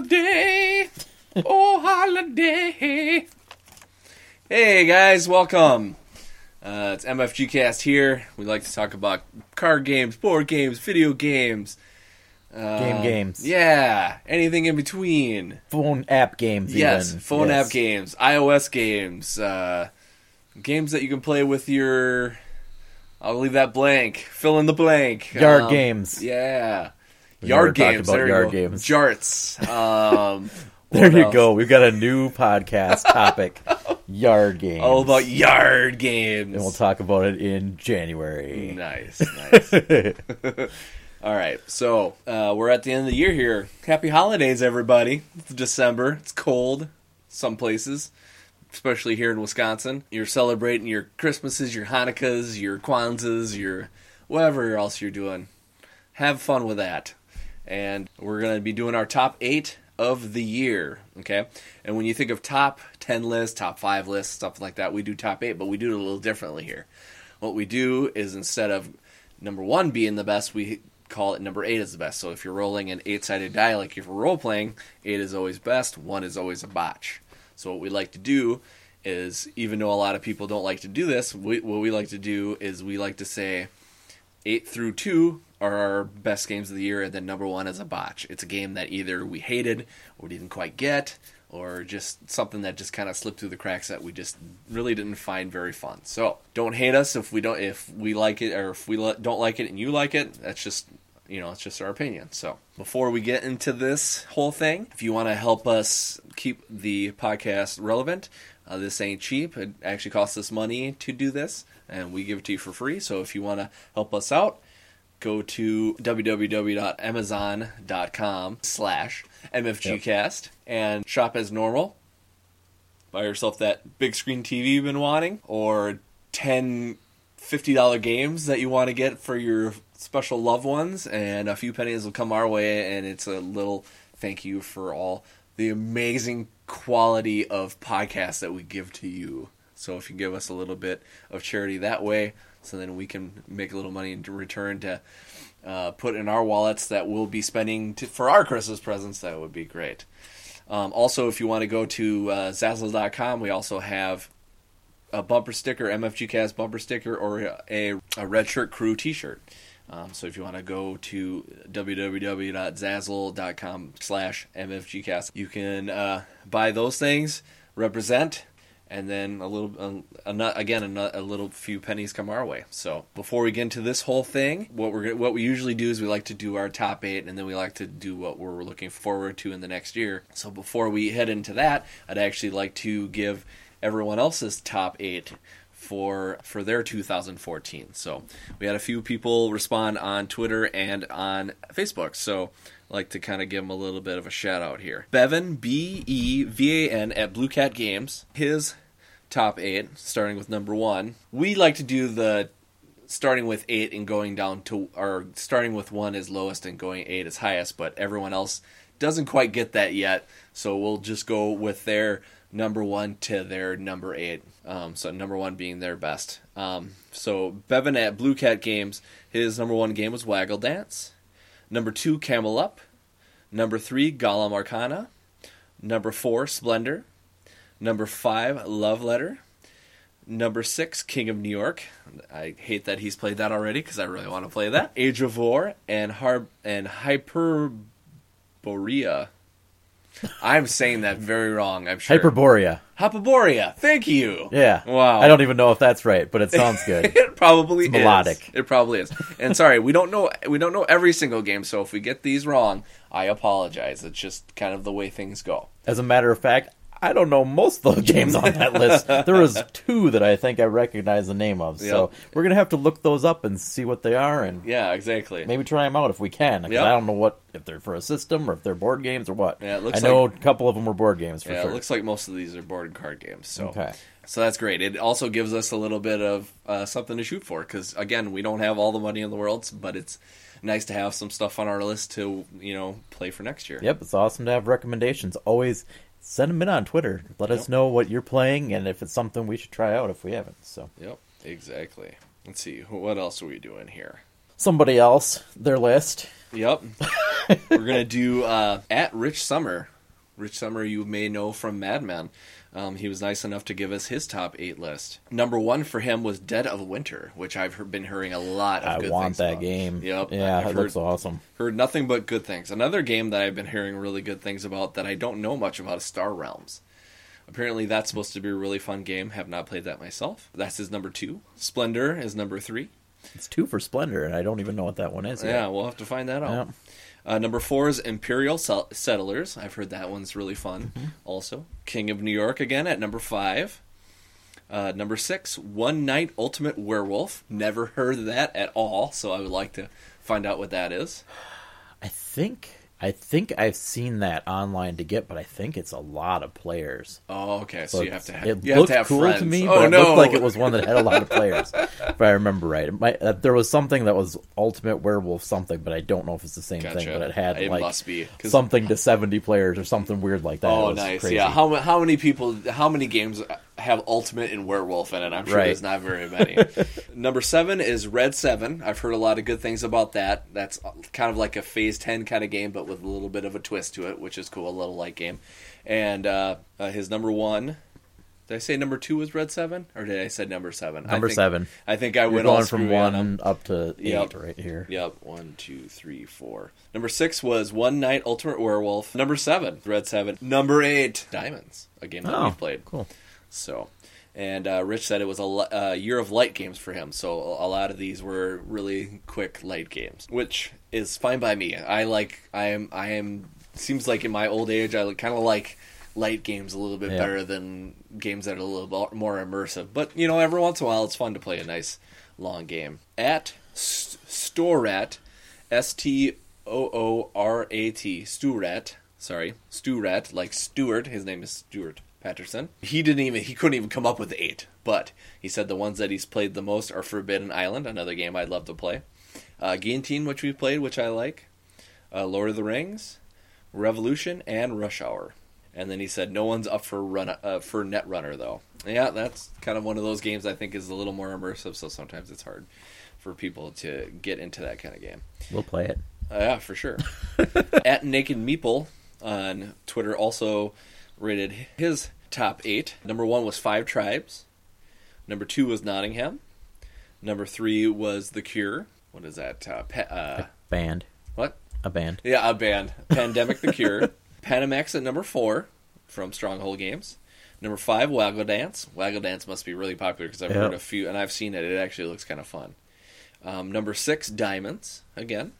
Holiday! Oh, holiday! Hey, guys, welcome. Uh, it's MFG Cast here. We like to talk about card games, board games, video games. Uh, Game games. Yeah, anything in between. phone app games. Yes, even. phone Yes. app games, iOS games, uh, games that you can play with your. I'll leave that blank. Fill in the blank. Yard Um, games. Yeah. Yard games. about there you yard go. games. Jarts. Um, There you else? go. We've got a new podcast topic: yard games. All about yard games. and we'll talk about it in January. Nice, nice. All right, so uh, we're at the end of the year here. Happy holidays, everybody! It's December. It's cold, some places, especially here in Wisconsin. You're celebrating your Christmases, your Hanukkahs, your Kwanzas, your whatever else you're doing. Have fun with that. And we're going to be doing our top eight of the year. Okay, and when you think of top ten lists, top five lists, stuff like that, we do top eight, but we do it a little differently here. What we do is instead of number one being the best, we call it number eight is the best. So if you're rolling an eight sided die, like if you're role playing, eight is always best, one is always a botch. So what we like to do is, even though a lot of people don't like to do this, we, what we like to do is we like to say eight through two are our best games of the year, and then number one is a botch. It's a game that either we hated or didn't quite get, or just something that just kind of slipped through the cracks that we just really didn't find very fun. So don't hate us if we don't if we like it or if we don't like it and you like it. That's just you know it's just our opinion. So before we get into this whole thing, if you want to help us keep the podcast relevant, uh, this ain't cheap. It actually costs us money to do this, and we give it to you for free. So if you want to help us out, go to www.amazon.com slash mfgcast and shop as normal. Buy yourself that big screen TV you've been wanting, or 10 $50 games that you want to get for your special loved ones, and a few pennies will come our way, and it's a little thank you for all the amazing quality of podcasts that we give to you. So if you give us a little bit of charity that way, so then we can make a little money in return to uh, put in our wallets that we'll be spending to, for our Christmas presents, that would be great. Um, also, if you want to go to uh, Zazzle.com, we also have a bumper sticker, MFGcast bumper sticker, or a, a Red Shirt Crew T-shirt. Um, so if you want to go to www.zazzle.com slash mfgcast, you can uh, buy those things, represent, and then a little, um, a, a, again, a, a little few pennies come our way. So before we get into this whole thing, what we're what we usually do is we like to do our top eight, and then we like to do what we're looking forward to in the next year. So before we head into that, I'd actually like to give everyone else's top eight for for their 2014. So we had a few people respond on Twitter and on Facebook. So like to kind of give him a little bit of a shout out here. Bevan B E V A N at Blue Cat Games. His top eight, starting with number one. We like to do the starting with eight and going down to or starting with one is lowest and going eight is highest, but everyone else doesn't quite get that yet. So we'll just go with their number one to their number eight. Um, so number one being their best. Um, so Bevan at Blue Cat Games, his number one game was Waggle Dance. Number two, Camel Up. Number three, Golem Arcana. Number four, Splendor. Number five, Love Letter. Number six, King of New York. I hate that he's played that already because I really want to play that. Age of War and Har- and Hyperborea. I'm saying that very wrong. I'm sure. Hyperborea. Hyperborea. Thank you. Yeah. Wow. I don't even know if that's right, but it sounds good. It probably It's is. melodic. It probably is. And sorry, we don't know we don't know every single game, so if we get these wrong, I apologize. It's just kind of the way things go. As a matter of fact, I don't know most of the games on that list. There was two that I think I recognize the name of. So Yep. we're gonna have to look those up and see what they are, and Yeah, exactly. maybe try them out if we can. 'cause Yep. I don't know what if they're for a system or if they're board games or what. Yeah, it looks I know like- a couple of them were board games for yeah, sure. it looks like most of these are board and card games. So Okay. So that's great. It also gives us a little bit of uh, something to shoot for because again, we don't have all the money in the world, but it's nice to have some stuff on our list to you know play for next year. Yep, it's awesome to have recommendations. Always send them in on Twitter. Let us know what you're playing and if it's something we should try out if we haven't. So Yep. Exactly. Let's see. What else are we doing here? somebody else, their list. Yep. We're gonna do uh, at Rich Sommer. Rich Sommer, you may know from Mad Men. Um, he was nice enough to give us his top eight list. Number one for him was Dead of Winter, which I've heard, been hearing a lot of I good want things that about. game. Yep. Yeah, I've it heard, looks awesome. heard nothing but good things. Another game that I've been hearing really good things about that I don't know much about is Star Realms. Apparently, that's supposed to be a really fun game. Have not played that myself. That's his number two. Splendor is number three. It's two for Splendor, and I don't even know what that one is. yet. Yeah, we'll have to find that out. Yeah. Uh, number four is Imperial Sel- Settlers. I've heard that one's really fun. Mm-hmm. Also, King of New York again at number five. Uh, number six, One Night Ultimate Werewolf. Never heard of that at all, so I would like to find out what that is. I think I think I've seen that online to get, but I think it's a lot of players. Oh, okay. So So you have to have. it you have looked to have cool friends. to me, oh but it no! looked like it was one that had a lot of players. if I remember right, it might, uh, there was something that was Ultimate Werewolf something, but I don't know if it's the same Gotcha. thing. But it had It like must be, something to seventy players or something weird like that. It Oh, nice. crazy. Yeah. How how many people? How many games have Ultimate and Werewolf in it? I'm sure Right. there's not very many. Number seven is Red Seven. I've heard a lot of good things about that. That's kind of like a Phase Ten kind of game, but with a little bit of a twist to it, which is cool. A little light game. And uh, uh, his number one. Did I say number two was Red Seven, or did I say number seven? I Number think- seven. I think I You're went from screwy on one up to eight Yep. right here. Yep, one, two, three, four. Number six was One Night Ultimate Werewolf. Number seven, Red Seven. Number eight, Diamonds, a game that Oh, we've played. cool. So, and uh, Rich said it was a uh, year of light games for him. So a lot of these were really quick light games, which is fine by me. I like. I am. I am. Seems like in my old age, I kind of like light games a little bit Yeah. better than games that are a little more immersive. But you know, every once in a while, it's fun to play a nice long game. At S- Storat, S T O O R A T, Sturat. Sorry, Sturat, like Stewart. His name is Stuart Patterson. He didn't even he couldn't even come up with eight, but he said the ones that he's played the most are Forbidden Island, another game I'd love to play. Uh, Guillotine, which we played, which I like. Uh, Lord of the Rings, Revolution, and Rush Hour. And then he said no one's up for run uh, for Netrunner though. Yeah, that's kind of one of those games I think is a little more immersive, so sometimes it's hard for people to get into that kind of game. We'll play it. Uh, yeah, for sure. At Naked Meeple on Twitter also rated his top eight. Number one was Five Tribes. Number two was Nottingham. Number three was The Cure. What is that? Uh, pa- uh, Band. what? A band. Yeah, a band. Pandemic The Cure. Panamax at number four from Stronghold Games. Number five, Waggle Dance. Waggle Dance must be really popular because I've Yeah. heard a few, and I've seen it. It actually looks kind of fun. Um, number six, Diamonds, again.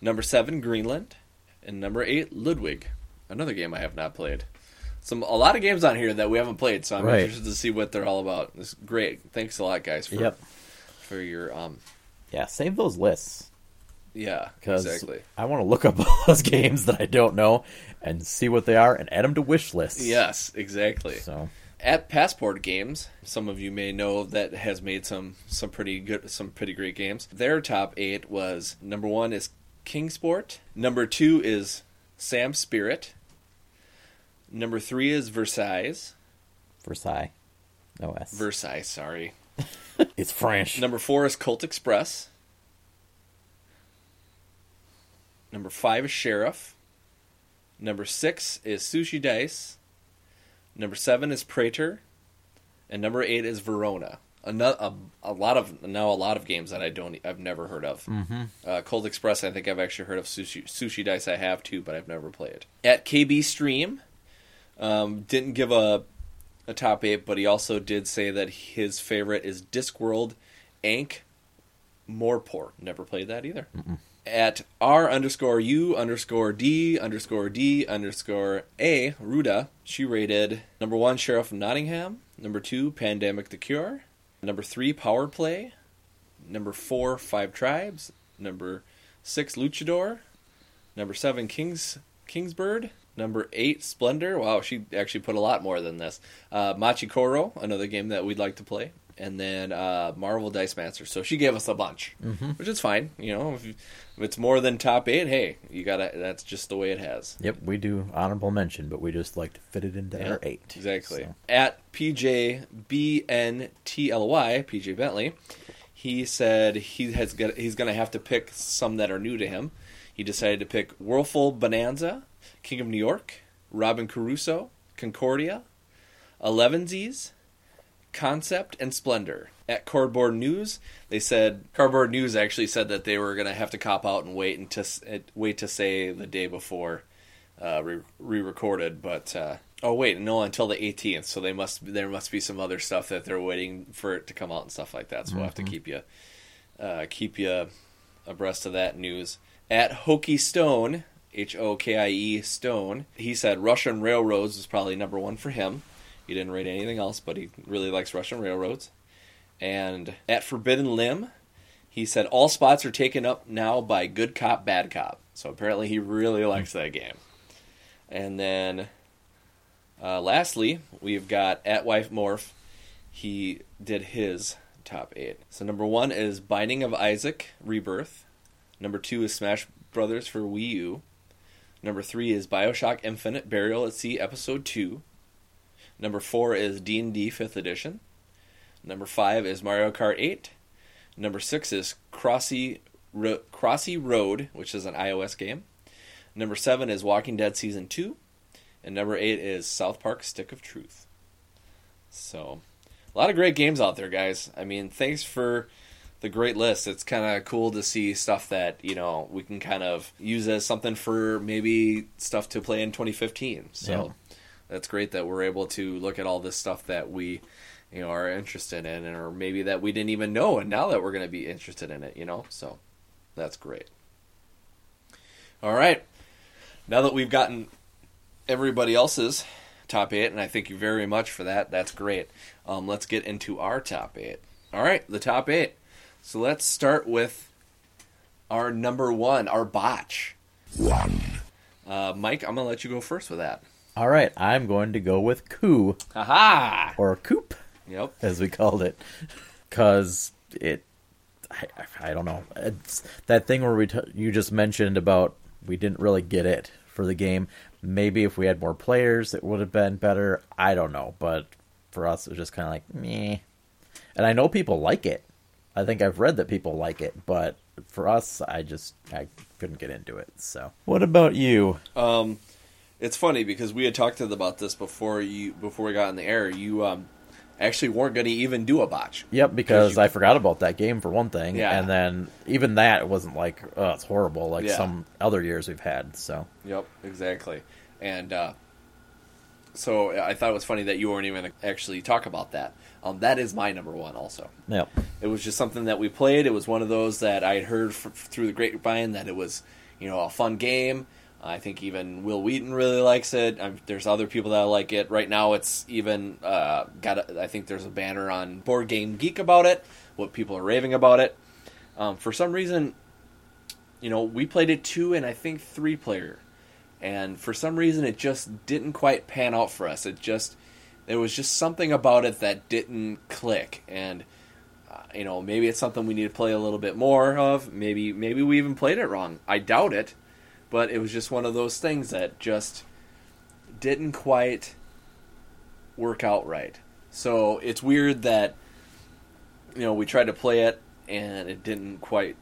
Number seven, Greenland. And number eight, Ludwig, another game I have not played. Some A lot of games on here that we haven't played, so I'm Right. interested to see what they're all about. It's great. Thanks a lot, guys, for, Yep. for your. um Yeah, save those lists. Yeah, exactly. I want to look up all those games that I don't know and see what they are and add them to wish lists. Yes, exactly. So at Passport Games, some of you may know that has made some some pretty good some pretty great games. Their top eight was number one is Kingsport, number two is Sam Spirit, number three is Versailles, Versailles, no S. Versailles, sorry. it's French. Number four is Colt Express. Number five is Sheriff. Number six is Sushi Dice. Number seven is Praetor. And number eight is Verona. Another, a, a lot of now a lot of games that I don't I've never heard of. Mm-hmm. Uh, Colt Express I think I've actually heard of. Sushi, Sushi Dice I have too, but I've never played. It. At KB Stream, um, didn't give a a top eight, but he also did say that his favorite is Discworld, Ankh, Morpork. Never played that either. at R underscore U underscore D underscore D underscore A, Ruda, she rated number one, Sheriff of Nottingham, number two, Pandemic the Cure, number three, Power Play, number four, Five Tribes, number six, Luchador, number seven, Kings Kingsburg, number eight, Splendor. Wow, she actually put a lot more than this. Uh, Machi Koro, another game that we'd like to play, and then uh, Marvel Dice Master. So she gave us a bunch, mm-hmm. which is fine. You know, if, if it's more than top eight, hey, you gotta. That's just the way it has. Yep, we do honorable mention, but we just like to fit it into Yeah, our eight. Exactly. So, At PJBNTLY, PJ Bentley, he said he has got, he's going to have to pick some that are new to him. He decided to pick Wurfel Bonanza, King of New York, Robinson Crusoe, Concordia, Elevenses, Concept, and Splendor. At Cardboard News, they said Cardboard News actually said that they were going to have to cop out and wait and to wait to say the day before uh, re- re-recorded, but uh, oh wait, no, until the 18th. So they must there must be some other stuff that they're waiting for it to come out and stuff like that. So we'll have to keep you uh, keep you abreast of that news. At Hokie Stone, H O K I E Stone, he said Russian railroads was probably number one for him. He didn't rate anything else, but he really likes Russian railroads. And at Forbidden Limb, he said all spots are taken up now by Good Cop, Bad Cop. So apparently he really likes that game. And then, uh, lastly, we've got at Wife Morph. He did his top eight. So number one is Binding of Isaac Rebirth. Number two is Smash Brothers for Wii U. Number three is Bioshock Infinite Burial at Sea Episode Two. Number four is D and D Fifth Edition. Number five is Mario Kart Eight. Number six is Crossy Ro- Crossy Road, which is an iOS game. Number seven is Walking Dead Season 2. And number eight is South Park Stick of Truth. So, a lot of great games out there, guys. I mean, thanks for the great list. It's kind of cool to see stuff that, you know, we can kind of use as something for maybe stuff to play in 2015. So, Yeah. that's great that we're able to look at all this stuff that we, you know, are interested in, or maybe that we didn't even know, and now that we're going to be interested in it, you know? So, that's great. All right. Now that we've gotten everybody else's top eight, and I thank you very much for that. That's great. Um, let's get into our top eight. All right, the top eight. So let's start with our number one, our botch. One. Uh, Mike, I'm gonna let you go first with that. all right, I'm going to go with coup Aha! or coop, Yep. as we called it, because it. I, I don't know. It's that thing where we t- you just mentioned about we didn't really get it for the game. Maybe if we had more players, it would have been better. I don't know, but for us, it was just kind of like meh. And I know people like it. I think I've read that people like it, but for us, I just I couldn't get into it. So, what about you? Um, it's funny because we had talked about this before you before we got in the air. You um, actually weren't going to even do a botch. Yep, because you- I forgot about that game for one thing, Yeah. and then even that it wasn't like oh it's horrible like Yeah. some other years we've had. So Yep, exactly. And uh, so I thought it was funny that you weren't even actually talk about that. Um, that is my number one, also. yep, It was just something that we played. It was one of those that I had heard f- through the grapevine that it was, you know, a fun game. I think even Wil Wheaton really likes it. Um there's other people that like it. Right now, it's even uh, got. A, I think there's a banner on Board Game Geek about it. What people are raving about it. Um, for some reason, you know, we played it two and I think three player, and for some reason, it just didn't quite pan out for us. It just there was just something about it that didn't click, and uh, you know, maybe it's something we need to play a little bit more of. Maybe maybe we even played it wrong. I doubt it, but it was just one of those things that just didn't quite work out right. So it's weird that you know we tried to play it and it didn't quite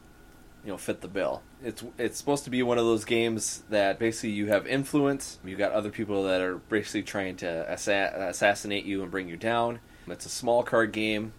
you know fit the bill. It's it's supposed to be one of those games that basically you have influence. You got other people that are basically trying to assa- assassinate you and bring you down. It's a small card game.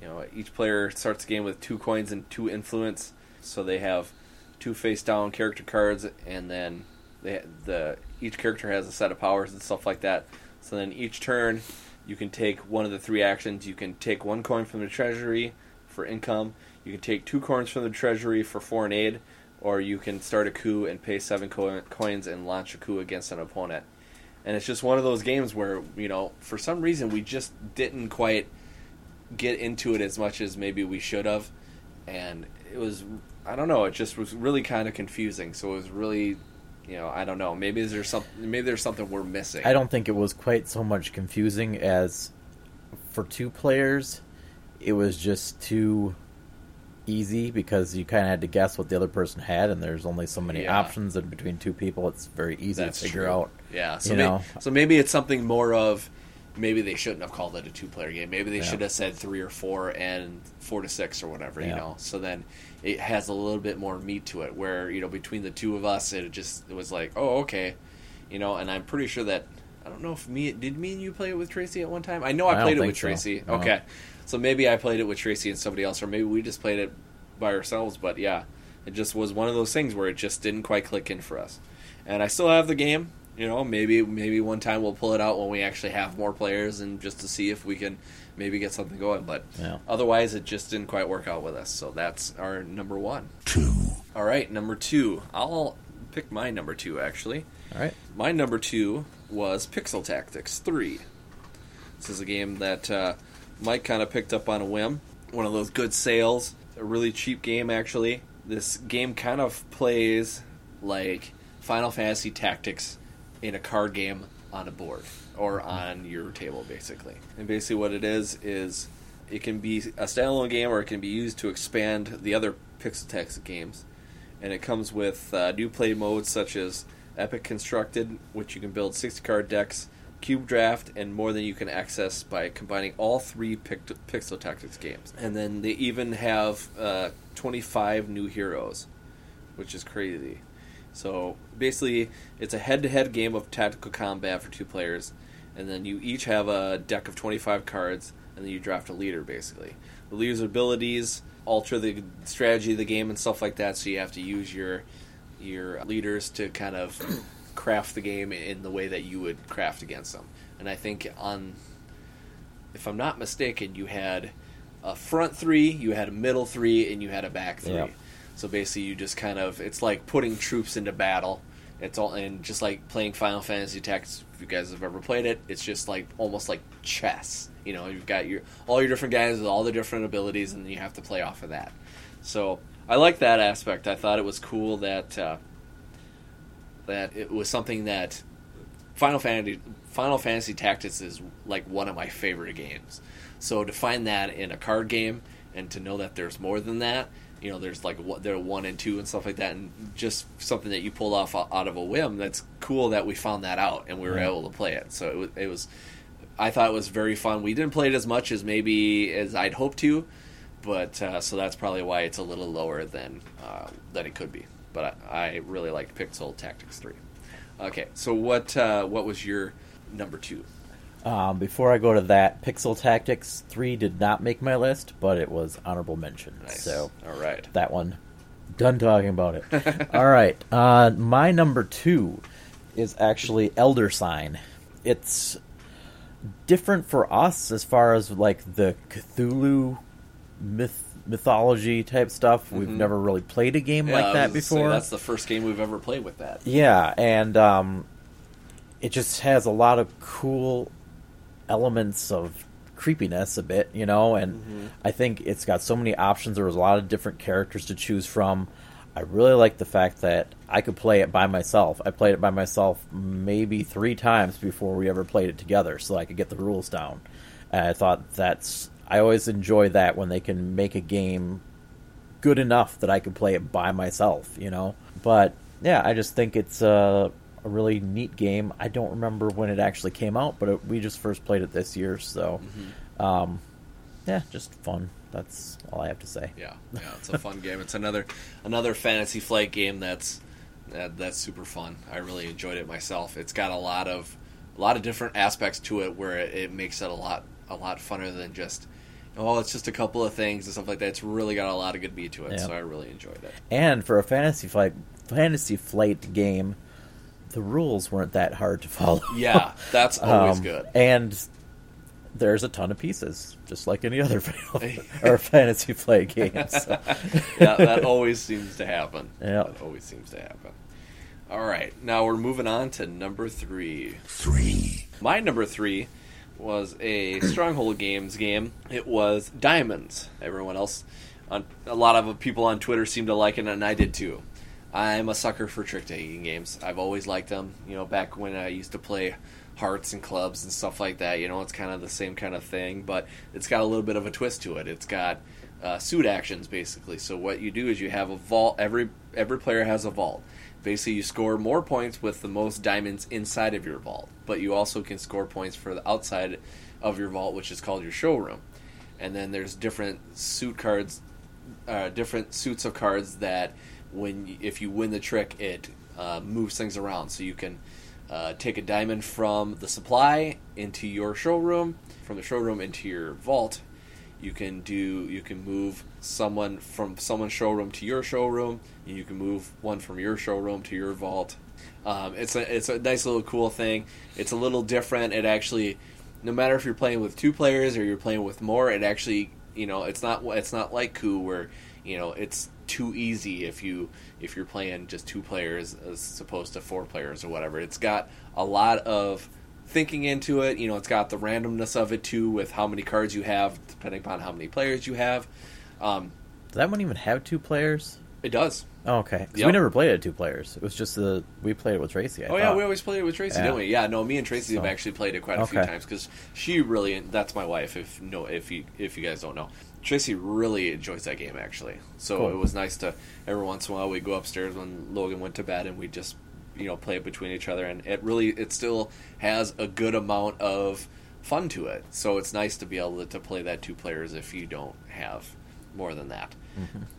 You know, each player starts the game with two coins and two influence, so they have two face down character cards, and then they, the each character has a set of powers and stuff like that. So then each turn, you can take one of the three actions. You can take one coin from the treasury for income. You can take two coins from the treasury for foreign aid, or you can start a coup and pay seven co- coins and launch a coup against an opponent. And it's just one of those games where you know, for some reason, we just didn't quite get into it as much as maybe we should have, and it was I don't know, it just was really kind of confusing. So it was really, you know, I don't know, maybe there's some maybe there's something we're missing. I don't think it was quite so much confusing as for two players, it was just too easy because you kind of had to guess what the other person had, and there's only so many Yeah. options, and between two people, it's very easy That's to figure true. out. Yeah, so you may- know. so maybe it's something more of maybe they shouldn't have called it a two player game. Maybe they Yeah. should have said three or four and four to six or whatever, you know. So then it has a little bit more meat to it where, you know, between the two of us it just it was like, "Oh, okay." You know, and I'm pretty sure that I don't know if me did me and you play it with Tracy at one time? I know I, I played it with so. Tracy. No. Okay. So maybe I played it with Tracy and somebody else or maybe we just played it by ourselves, but yeah. It just was one of those things where it just didn't quite click in for us. And I still have the game. You know, maybe maybe one time we'll pull it out when we actually have more players and just to see if we can maybe get something going. But Yeah. otherwise, it just didn't quite work out with us. So that's our number one. two, All right, number two. I'll pick my number two actually. All right. My number two was Pixel Tactics 3. This is a game that uh, Mike kind of picked up on a whim. One of those good sales. A really cheap game, actually. This game kind of plays like Final Fantasy Tactics in a card game on a board or on your table, basically. And basically, what it is is it can be a standalone game or it can be used to expand the other Pixel Tactics games and it comes with uh, new play modes such as Epic Constructed, which you can build 60 card decks, Cube Draft, and more than you can access by combining all three Pic- Pixel Tactics games. And then they even have uh, 25 new heroes, which is crazy. So basically, it's a head to head game of tactical combat for two players, and then you each have a deck of 25 cards, and then you draft a leader basically. The leader's abilities alter the strategy of the game and stuff like that, so you have to use your your leaders to kind of craft the game in the way that you would craft against them. And I think on if I'm not mistaken, you had a front three, you had a middle three, and you had a back three. Yep. So basically, you just kind of it's like putting troops into battle. It's all and just like playing Final Fantasy Tactics. If you guys have ever played it, it's just like almost like chess. You know, you've got your all your different guys with all the different abilities, and you have to play off of that. So I like that aspect. I thought it was cool that uh, that it was something that Final Fantasy Final Fantasy Tactics is like one of my favorite games. So to find that in a card game and to know that there's more than that, you know, there's like what there are one and two and stuff like that, and just something that you pulled off out of a whim. That's cool that we found that out and we were Yeah. able to play it. So it was, it was, I thought it was very fun. We didn't play it as much as maybe as I'd hoped to, but uh, so that's probably why it's a little lower than uh, than it could be. But I, I really liked Pixel Tactics Three. Okay, so what uh, what was your number two? Um, before I go to that, Pixel Tactics 3 did not make my list, but it was honorable mention. Nice. So all right, that one, done talking about it. All right. Uh, my number two is actually Elder Sign. It's different for us as far as like the Cthulhu myth mythology type stuff. We've Mhm. never really played a game Yeah, like that gonna say, before. that's the first game we've ever played with that. Yeah, and um, it just has a lot of cool elements of creepiness a bit, you know, and Mm-hmm. I think it's got so many options. There was a lot of different characters to choose from. I really like the fact that I could play it by myself. I played it by myself maybe three times before we ever played it together, so I could get the rules down. And I thought that's I always enjoy that when they can make a game good enough that I can play it by myself, you know. But yeah, I just think it's a, a really neat game. I don't remember when it actually came out, but it, we just first played it this year, so um, yeah, just fun. That's all I have to say. Yeah, yeah, it's a fun game. It's another another Fantasy Flight game that's that, that's super fun. I really enjoyed it myself. It's got a lot of a lot of different aspects to it where it, it makes it a lot a lot funner than just oh it's just a couple of things and stuff like that. It's really got a lot of good beat to it, Yeah. so I really enjoyed it. And for a fantasy flight fantasy flight game, the rules weren't that hard to follow. Yeah, that's always Um, good. And there's a ton of pieces, just like any other Final or fantasy flight game. So. yeah, that always seems to happen. Yeah. That always seems to happen. All right, now we're moving on to number three. Three. My number three was a Stronghold Games game. It was Diamonds. Everyone else, on a lot of people on Twitter seemed to like it, and I did too. I'm a sucker for trick taking games. I've always liked them. You know, back when I used to play hearts and clubs and stuff like that. You know, it's kind of the same kind of thing, but it's got a little bit of a twist to it. It's got uh, suit actions basically. So what you do is you have a vault. Every every player has a vault. Basically, you score more points with the most diamonds inside of your vault, but you also can score points for the outside of your vault, which is called your showroom. And then there's different suit cards, uh, different suits of cards that when if you win the trick, it uh, moves things around. So you can uh, take a diamond from the supply into your showroom, from the showroom into your vault. You can do you can move someone from someone's showroom to your showroom. You can move one from your showroom to your vault. Um, it's a it's a nice little cool thing. It's a little different. It actually, no matter if you're playing with two players or you're playing with more, it actually you know it's not it's not like Coup where you know it's too easy if you if you're playing just two players as opposed to four players or whatever. It's got a lot of thinking into it. You know, it's got the randomness of it too, with how many cards you have, depending upon how many players you have. Um, Does that one even have two players? It does. Oh, okay. Yep. We never played it two players. It was just the we played it with Tracy. I oh yeah, we always played it with Tracy, Yeah. didn't we? Yeah, no, me and Tracy have actually played it quite a few times because she really that's my wife. If no, if you if you guys don't know, Tracy really enjoys that game actually. So Cool. it was nice to every once in a while we go upstairs when Logan went to bed and we just you know play it between each other and it really it still has a good amount of fun to it. So it's nice to be able to play that two players if you don't have more than that.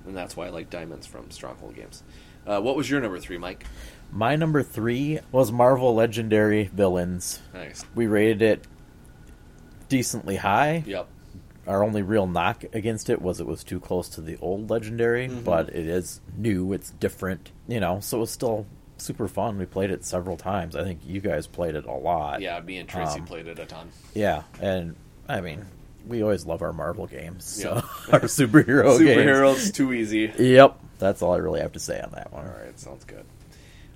And that's why I like Diamonds from Stronghold Games. Uh, what was your number three, Mike? My number three was Marvel Legendary Villains. Nice. We rated it decently high. Yep. Our only real knock against it was it was too close to the old Legendary, Mm-hmm. but it is new. It's different, you know. So it was still super fun. We played it several times. I think you guys played it a lot. Yeah, me and Tracy Um, played it a ton. Yeah, and I mean, we always love our Marvel games. So Yeah. our superhero games. Superheroes too easy. Yep, that's all I really have to say on that one. All right, sounds good.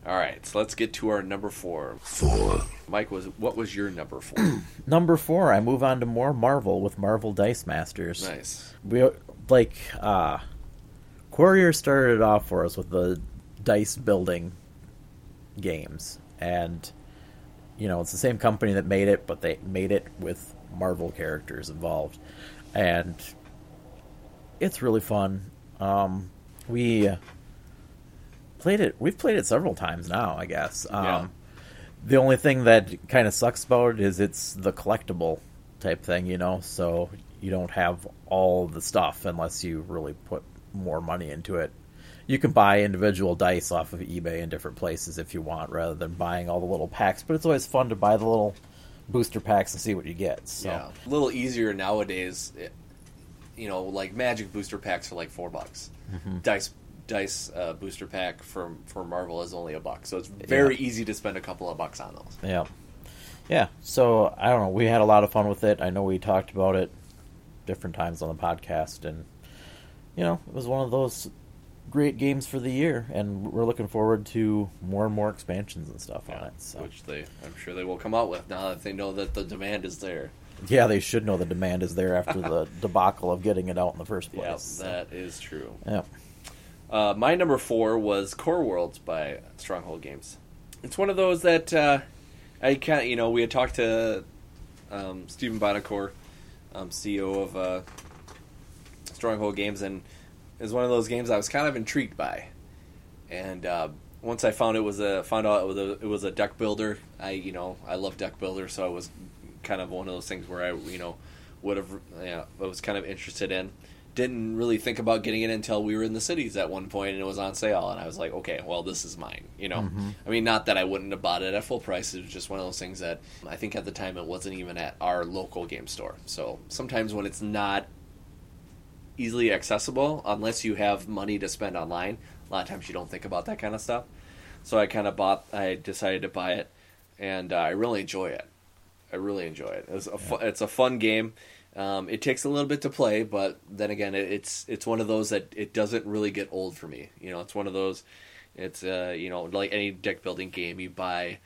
All right, so let's get to our number four. Four. Mike was what was your number four? Number four, I move on to more Marvel with Marvel Dice Masters. nice. We like uh Quarriors started it off for us with the dice building games and you know, it's the same company that made it, but they made it with Marvel characters involved. And it's really fun. Um we played it we've played it several times now, I guess. Um Yeah. the only thing that kind of sucks about it is it's the collectible type thing, you know, so you don't have all the stuff unless you really put more money into it. You can buy individual dice off of eBay in different places if you want, rather than buying all the little packs. But it's always fun to buy the little booster packs and see what you get. So Yeah, a little easier nowadays. It, you know, like Magic booster packs for like four bucks. Mm-hmm. Dice Dice uh, booster pack for for Marvel is only a buck, so it's very Yeah. easy to spend a couple of bucks on those. Yeah. Yeah. So I don't know. We had a lot of fun with it. I know we talked about it different times on the podcast and you know, it was one of those great games for the year and we're looking forward to more and more expansions and stuff on it. So which they I'm sure they will come out with now that they know that the demand is there. yeah, they should know the demand is there after the debacle of getting it out in the first place. Yeah, So, that is true. yeah. Uh, my number four was Core Worlds by Stronghold Games. It's one of those that uh, I can't, you know, we had talked to um, Stephen Buonocore, um, CEO of uh, Stronghold Games, and it was one of those games I was kind of intrigued by. And uh, once I found it was a found out it was a, it was a deck builder, I you know I love deck builder, so I was kind of one of those things where I you know would have yeah I was kind of interested in. Didn't really think about getting it until we were in the cities at one point and it was on sale, and I was like, okay, well this is mine. You know, I mean, not that I wouldn't have bought it at full price. It was just one of those things that I think at the time it wasn't even at our local game store. So sometimes when it's not easily accessible unless you have money to spend online. A lot of times you don't think about that kind of stuff. So I kind of bought. I decided to buy it, and uh, I really enjoy it. I really enjoy it. It's a fu- it's a fun game. Um, it takes a little bit to play, but then again, it, it's it's one of those that it doesn't really get old for me. You know, it's one of those. It's uh, you know like any deck building game, you buy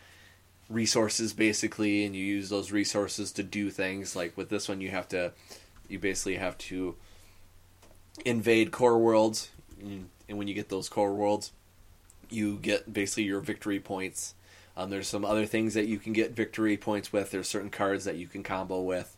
resources basically, and you use those resources to do things. Like with this one, you have to you basically have to invade core worlds, and when you get those core worlds, you get basically your victory points. Um, there's some other things that you can get victory points with. There's certain cards that you can combo with.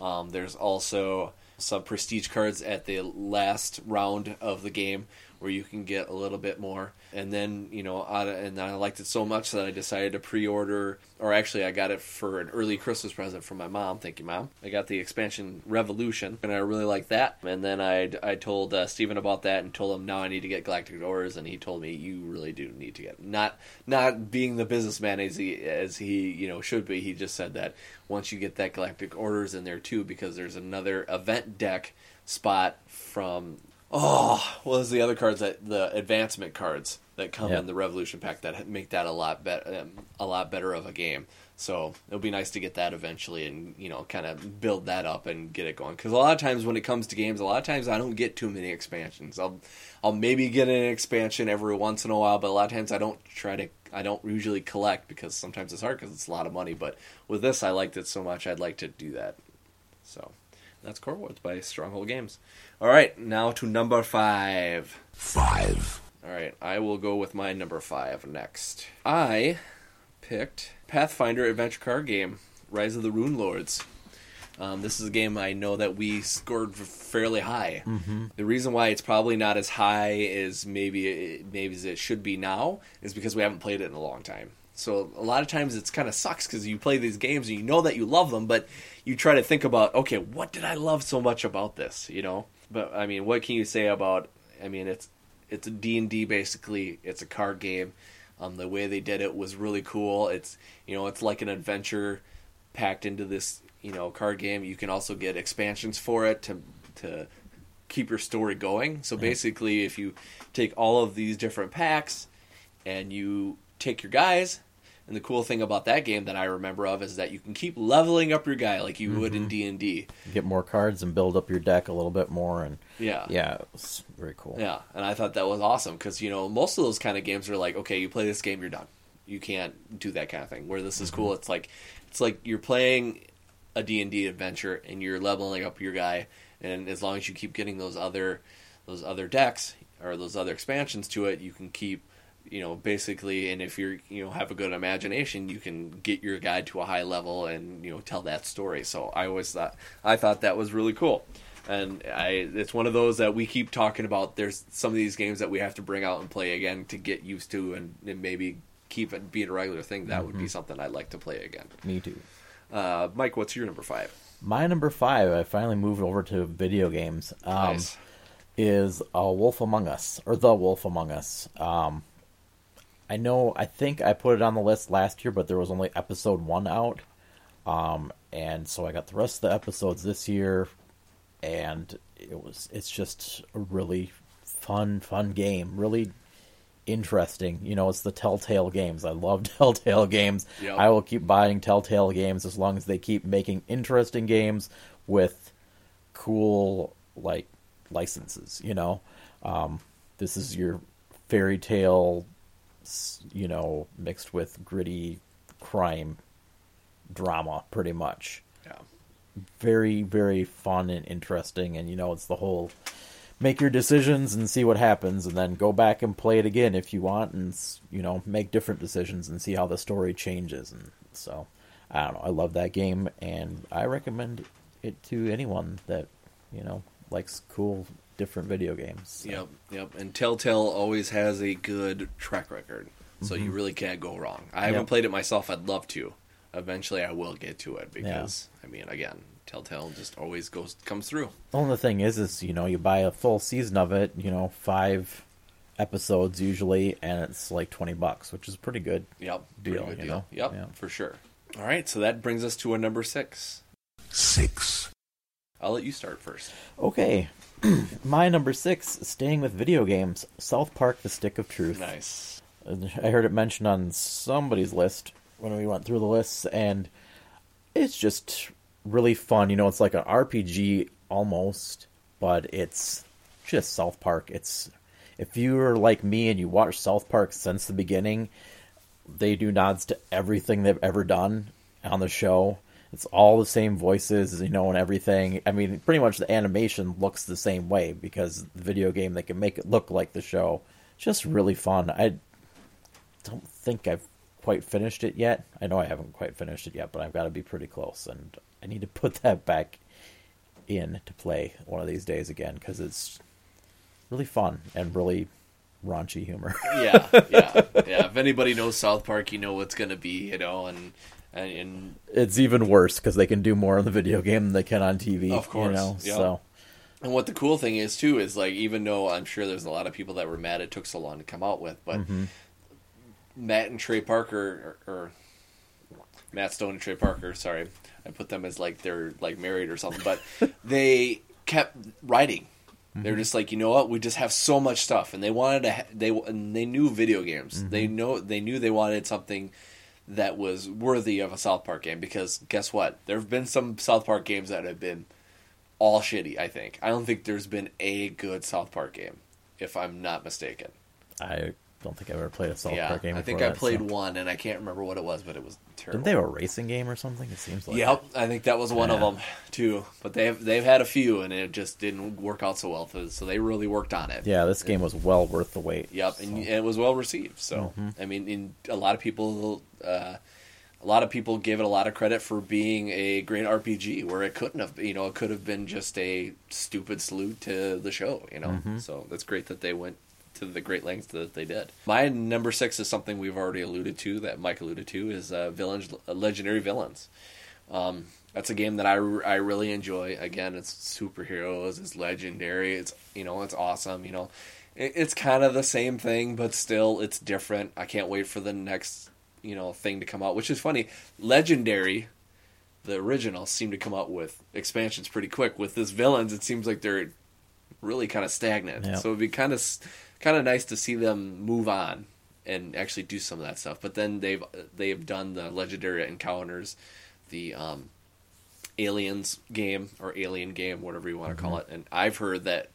Um, there's also some prestige cards at the last round of the game where you can get a little bit more. And then, you know, I, and I liked it so much that I decided to pre order, or actually, I got it for an early Christmas present from my mom. Thank you, Mom. I got the expansion Revolution, and I really like that. And then I, I told uh, Steven about that and told him now I need to get Galactic Orders, and he told me you really do need to get not not being the businessman as he as he you know should be. He just said that once you get that Galactic Orders in there too, because there's another event deck spot from oh, well, there's the other cards that the advancement cards that come Yeah. in the Revolution pack that make that a lot better, um, a lot better of a game. So it'll be nice to get that eventually, and you know, kind of build that up and get it going. Because a lot of times when it comes to games, a lot of times I don't get too many expansions. I'll, I'll maybe get an expansion every once in a while, but a lot of times I don't try to. I don't usually collect because sometimes it's hard because it's a lot of money. But with this, I liked it so much, I'd like to do that. So that's Core Worlds by Stronghold Games. All right, now to number five. Five. All right, I will go with my number five next. I picked Pathfinder Adventure Card Game, Rise of the Rune Lords. Um, this is a game I know that we scored fairly high. Mm-hmm. The reason why it's probably not as high as maybe it, maybe as it should be now is because we haven't played it in a long time. So a lot of times it's kind of sucks because you play these games and you know that you love them, but you try to think about okay, what did I love so much about this? You know, but I mean, what can you say about? I mean, it's it's D and D basically. It's a card game. Um, the way they did it was really cool. It's you know it's like an adventure packed into this you know card game. You can also get expansions for it to to keep your story going. So basically, if you take all of these different packs and you take your guys, and the cool thing about that game that I remember of is that you can keep leveling up your guy like you would in mm-hmm. D and D. Get more cards and build up your deck a little bit more, and Yeah, yeah, it was very cool. Yeah, and I thought that was awesome because you know most of those kind of games are like, okay, you play this game, you're done. You can't do that kind of thing. Where this is mm-hmm. cool, it's like it's like you're playing a D and D adventure and you're leveling up your guy, and as long as you keep getting those other those other decks or those other expansions to it, you can keep you know basically and if you're you know have a good imagination you can get your guide to a high level and you know tell that story. So i always thought i thought that was really cool. And i it's one of those that we keep talking about. There's some of these games that we have to bring out and play again to get used to and, and maybe keep it being a regular thing. That would be something i'd like to play again. Me too. uh, mike what's your number five? My number five, I finally moved over to video games. Um, nice. is a Wolf Among Us or The Wolf Among Us. Um, I know. I think I put it on the list last year, but there was only episode one out, um, and so I got the rest of the episodes this year, and it was. It's just a really fun, fun game. Really interesting. You know, it's the Telltale games. I love Telltale games. Yep. I will keep buying Telltale games as long as they keep making interesting games with cool like licenses. You know, um, this is your fairy tale, you know, mixed with gritty crime drama, pretty much. yeah Very, very fun and interesting, and you know, it's the whole make your decisions and see what happens, and then go back and play it again if you want, and you know, make different decisions and see how the story changes. And so, I don't know, I love that game, and I recommend it to anyone that you know likes cool, different video games. So, Yep, yep. And Telltale always has a good track record, so you mm-hmm. really can't go wrong. I haven't played it myself. I'd love to. Eventually, I will get to it because I mean, again, Telltale just always goes comes through. The only thing is, is you know, you buy a full season of it, you know, five episodes usually, and it's like twenty bucks, which is pretty good. Yep, pretty Deal, good you deal. know? Yep, Yeah. for sure. All right, so that brings us to a number six. Six. I'll let you start first. Okay, my number six, staying with video games, South Park: The Stick of Truth. Nice. I heard it mentioned on somebody's list when we went through the lists, and it's just really fun. You know, it's like an RPG almost, but it's just South Park. It's if you're like me and you watch South Park since the beginning, they do nods to everything they've ever done on the show. It's all the same voices, you know, and everything. I mean, pretty much the animation looks the same way because the video game they can make it look like the show. Just really fun. I don't think I've quite finished it yet. I know I haven't quite finished it yet, but I've got to be pretty close, and I need to put that back in to play one of these days again because it's really fun and really raunchy humor. yeah, yeah, yeah. If anybody knows South Park, you know what's gonna be, you know, and and, and it's even worse because they can do more on the video game than they can on TV. Of course, you know. yeah. So and what the cool thing is too is like even though I'm sure there's a lot of people that were mad it took so long to come out with, but mm-hmm. Matt and Trey Parker or, or Matt Stone and Trey Parker, sorry, I put them as like they're like married or something, but they kept writing. They're mm-hmm. just like, you know what? We just have so much stuff, and they wanted to. Ha- they and they knew video games. Mm-hmm. They know they knew they wanted something that was worthy of a South Park game because guess what? There have been some South Park games that have been all shitty. I think I don't think there's been a good South Park game, if I'm not mistaken. I don't think I've ever played a South yeah, Park game. I think I played so- one, and I can't remember what it was, but it was terrible. Didn't they have a racing game or something? It seems like. Yep, I think that was one Yeah. of them too. But they've they've had a few, and it just didn't work out so well. So- So they really worked on it. Yeah, this game was well worth the wait. Yep, and, and it was well received. So mm-hmm. I mean, in, a lot of people, uh, a lot of people give it a lot of credit for being a great RPG, where it couldn't have. You know, it could have been just a stupid salute to the show. You know, so that's great that they went to the great lengths that they did. My number six is something we've already alluded to, that Mike alluded to, is uh, villains, legendary villains. Um, that's a game that I, I really enjoy. Again, it's superheroes, it's legendary, it's you know it's awesome. You know, it, it's kind of the same thing, but still it's different. I can't wait for the next you know thing to come out. Which is funny, legendary. The original seem to come out with expansions pretty quick. With this villains, it seems like they're really kind of stagnant. Yeah. So it'd be kind of kind of nice to see them move on and actually do some of that stuff. But then they've they've done the legendary encounters, the um, aliens game or alien game, whatever you want to call it. And I've heard that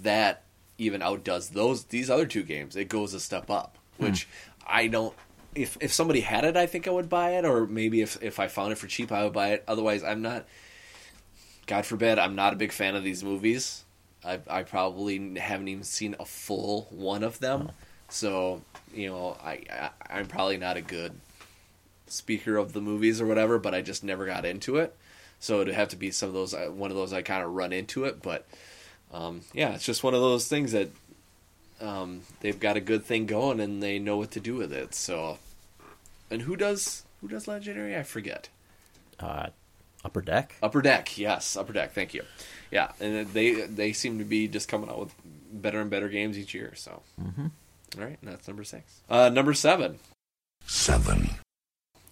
that even outdoes those these other two games. It goes a step up, which I don't. If if somebody had it, I think I would buy it, or maybe if if I found it for cheap, I would buy it. Otherwise, I'm not. God forbid, I'm not a big fan of these movies. I I probably haven't even seen a full one of them, so you know I, I I'm probably not a good speaker of the movies or whatever. But I just never got into it, so it'd have to be some of those uh, one of those I kind of run into it. But um, yeah, it's just one of those things that um, they've got a good thing going and they know what to do with it. So, and who does who does legendary? I forget. Uh, Upper Deck. Upper Deck, yes, Upper Deck. Thank you. Yeah, and they they seem to be just coming out with better and better games each year. So, Mhm. All right, and that's number six. Uh, number seven. seven,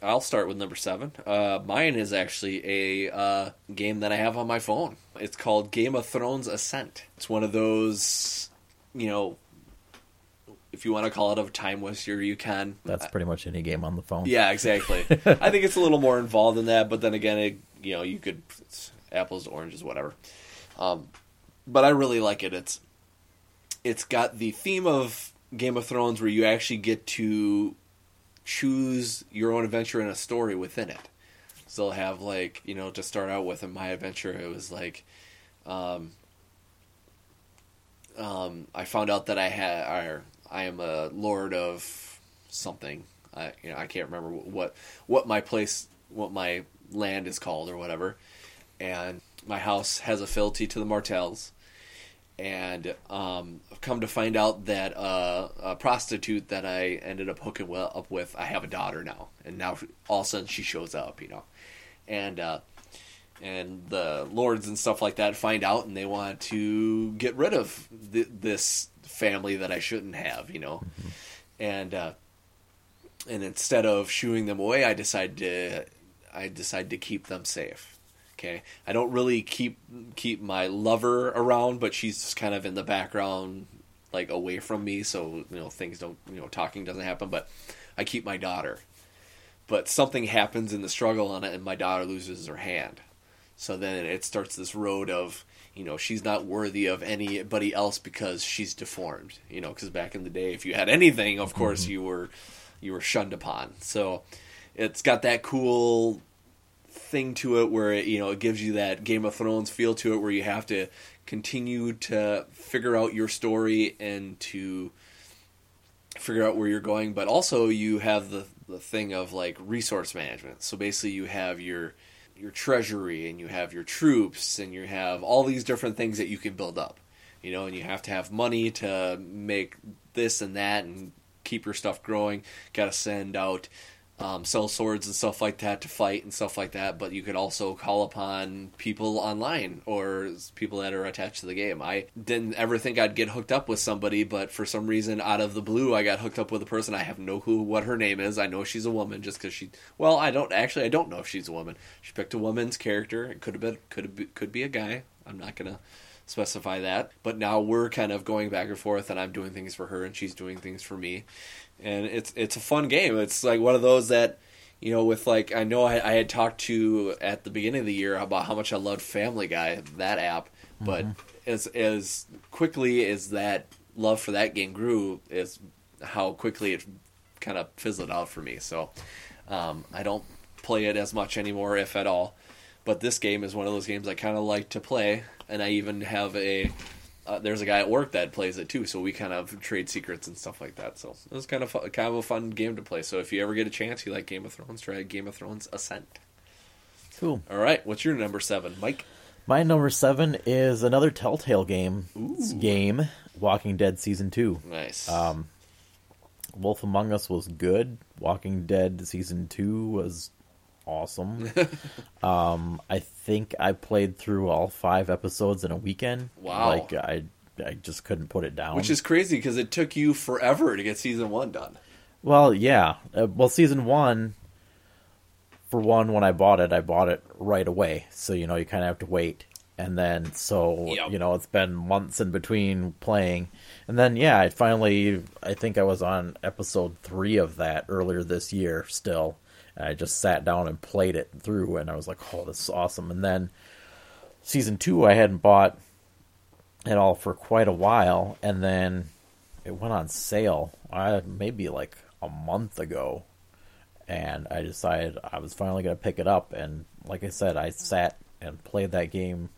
I'll start with number seven. Uh, mine is actually a uh, game that I have on my phone. It's called Game of Thrones Ascent. It's one of those, you know, if you want to call it a time waster, you can. That's pretty much any game on the phone. Yeah, exactly. I think it's a little more involved than that, but then again, it, you know, you could it's apples to oranges, whatever. Um, but I really like it. It's it's got the theme of Game of Thrones, where you actually get to choose your own adventure and a story within it. So they'll have like you know to start out with in my adventure, it was like. Um, um, I found out that I had, or I am a lord of something. I, you know, I can't remember what what my place, what my land is called or whatever. And my house has a fealty to the Martells. And um, I've come to find out that uh, a prostitute that I ended up hooking well up with, I have a daughter now, and now all of a sudden she shows up, you know, and uh, and the lords and stuff like that find out and they want to get rid of th- this family that I shouldn't have, you know. And uh, and instead of shooing them away, I decide to I decide to keep them safe. Okay, I don't really keep keep my lover around, but she's just kind of in the background, like away from me, so you know things don't you know talking doesn't happen. But I keep my daughter. but something happens in the struggle on it, and my daughter loses her hand. So then it starts this road of, you know, she's not worthy of anybody else because she's deformed. You know, because back in the day, if you had anything, of course mm-hmm. you were you were shunned upon. So it's got that cool thing to it where it, you know it gives you that Game of Thrones feel to it, where you have to continue to figure out your story and to figure out where you're going, but also you have the the thing of like resource management. So basically, you have your your treasury and you have your troops and you have all these different things that you can build up. You know, and you have to have money to make this and that and keep your stuff growing. Got to send out um, sell swords and stuff like that to fight and stuff like that. But you could also call upon people online or people that are attached to the game. I didn't ever think I'd get hooked up with somebody, but for some reason, out of the blue, I got hooked up with a person. I have no clue what her name is. I know she's a woman just because she. Well, I don't actually. I don't know if she's a woman. She picked a woman's character. It could have been. Could have. Could be a guy. I'm not gonna specify that. But now we're kind of going back and forth, and I'm doing things for her, and she's doing things for me and it's it's a fun game. It's like one of those that you know, with like I know I, I had talked to at the beginning of the year about how much I loved Family Guy, that app, but as as quickly as that love for that game grew, is how quickly it kind of fizzled out for me. So um, I don't play it as much anymore, if at all. But this game is one of those games I kind of like to play, and I even have a uh, there's a guy at work that plays it too, so we kind of trade secrets and stuff like that. So it was kind of fun, kind of a fun game to play. So if you ever get a chance, you like Game of Thrones, try Game of Thrones Ascent. Cool. All right, what's your number seven, Mike? My number seven is another Telltale game. Ooh. Game Walking Dead season two. Nice. Um, Wolf Among Us was good. Walking Dead season two was awesome. um, I think I played through all five episodes in a weekend. Wow. Like I, I just couldn't put it down. Which is crazy because it took you forever to get season one done. well, yeah. Uh, well, season one. For one, when I bought it, I bought it right away. So you know, you kind of have to wait. And then, so Yep. you know, it's been months in between playing. And then, yeah, I finally, I think I was on episode three of that earlier this year. Still, and I just sat down and played it through, and I was like, "Oh, this is awesome!" And then season two, I hadn't bought at all for quite a while, and then it went on sale, uh, maybe like a month ago, and I decided I was finally going to pick it up. And like I said, I sat and played that game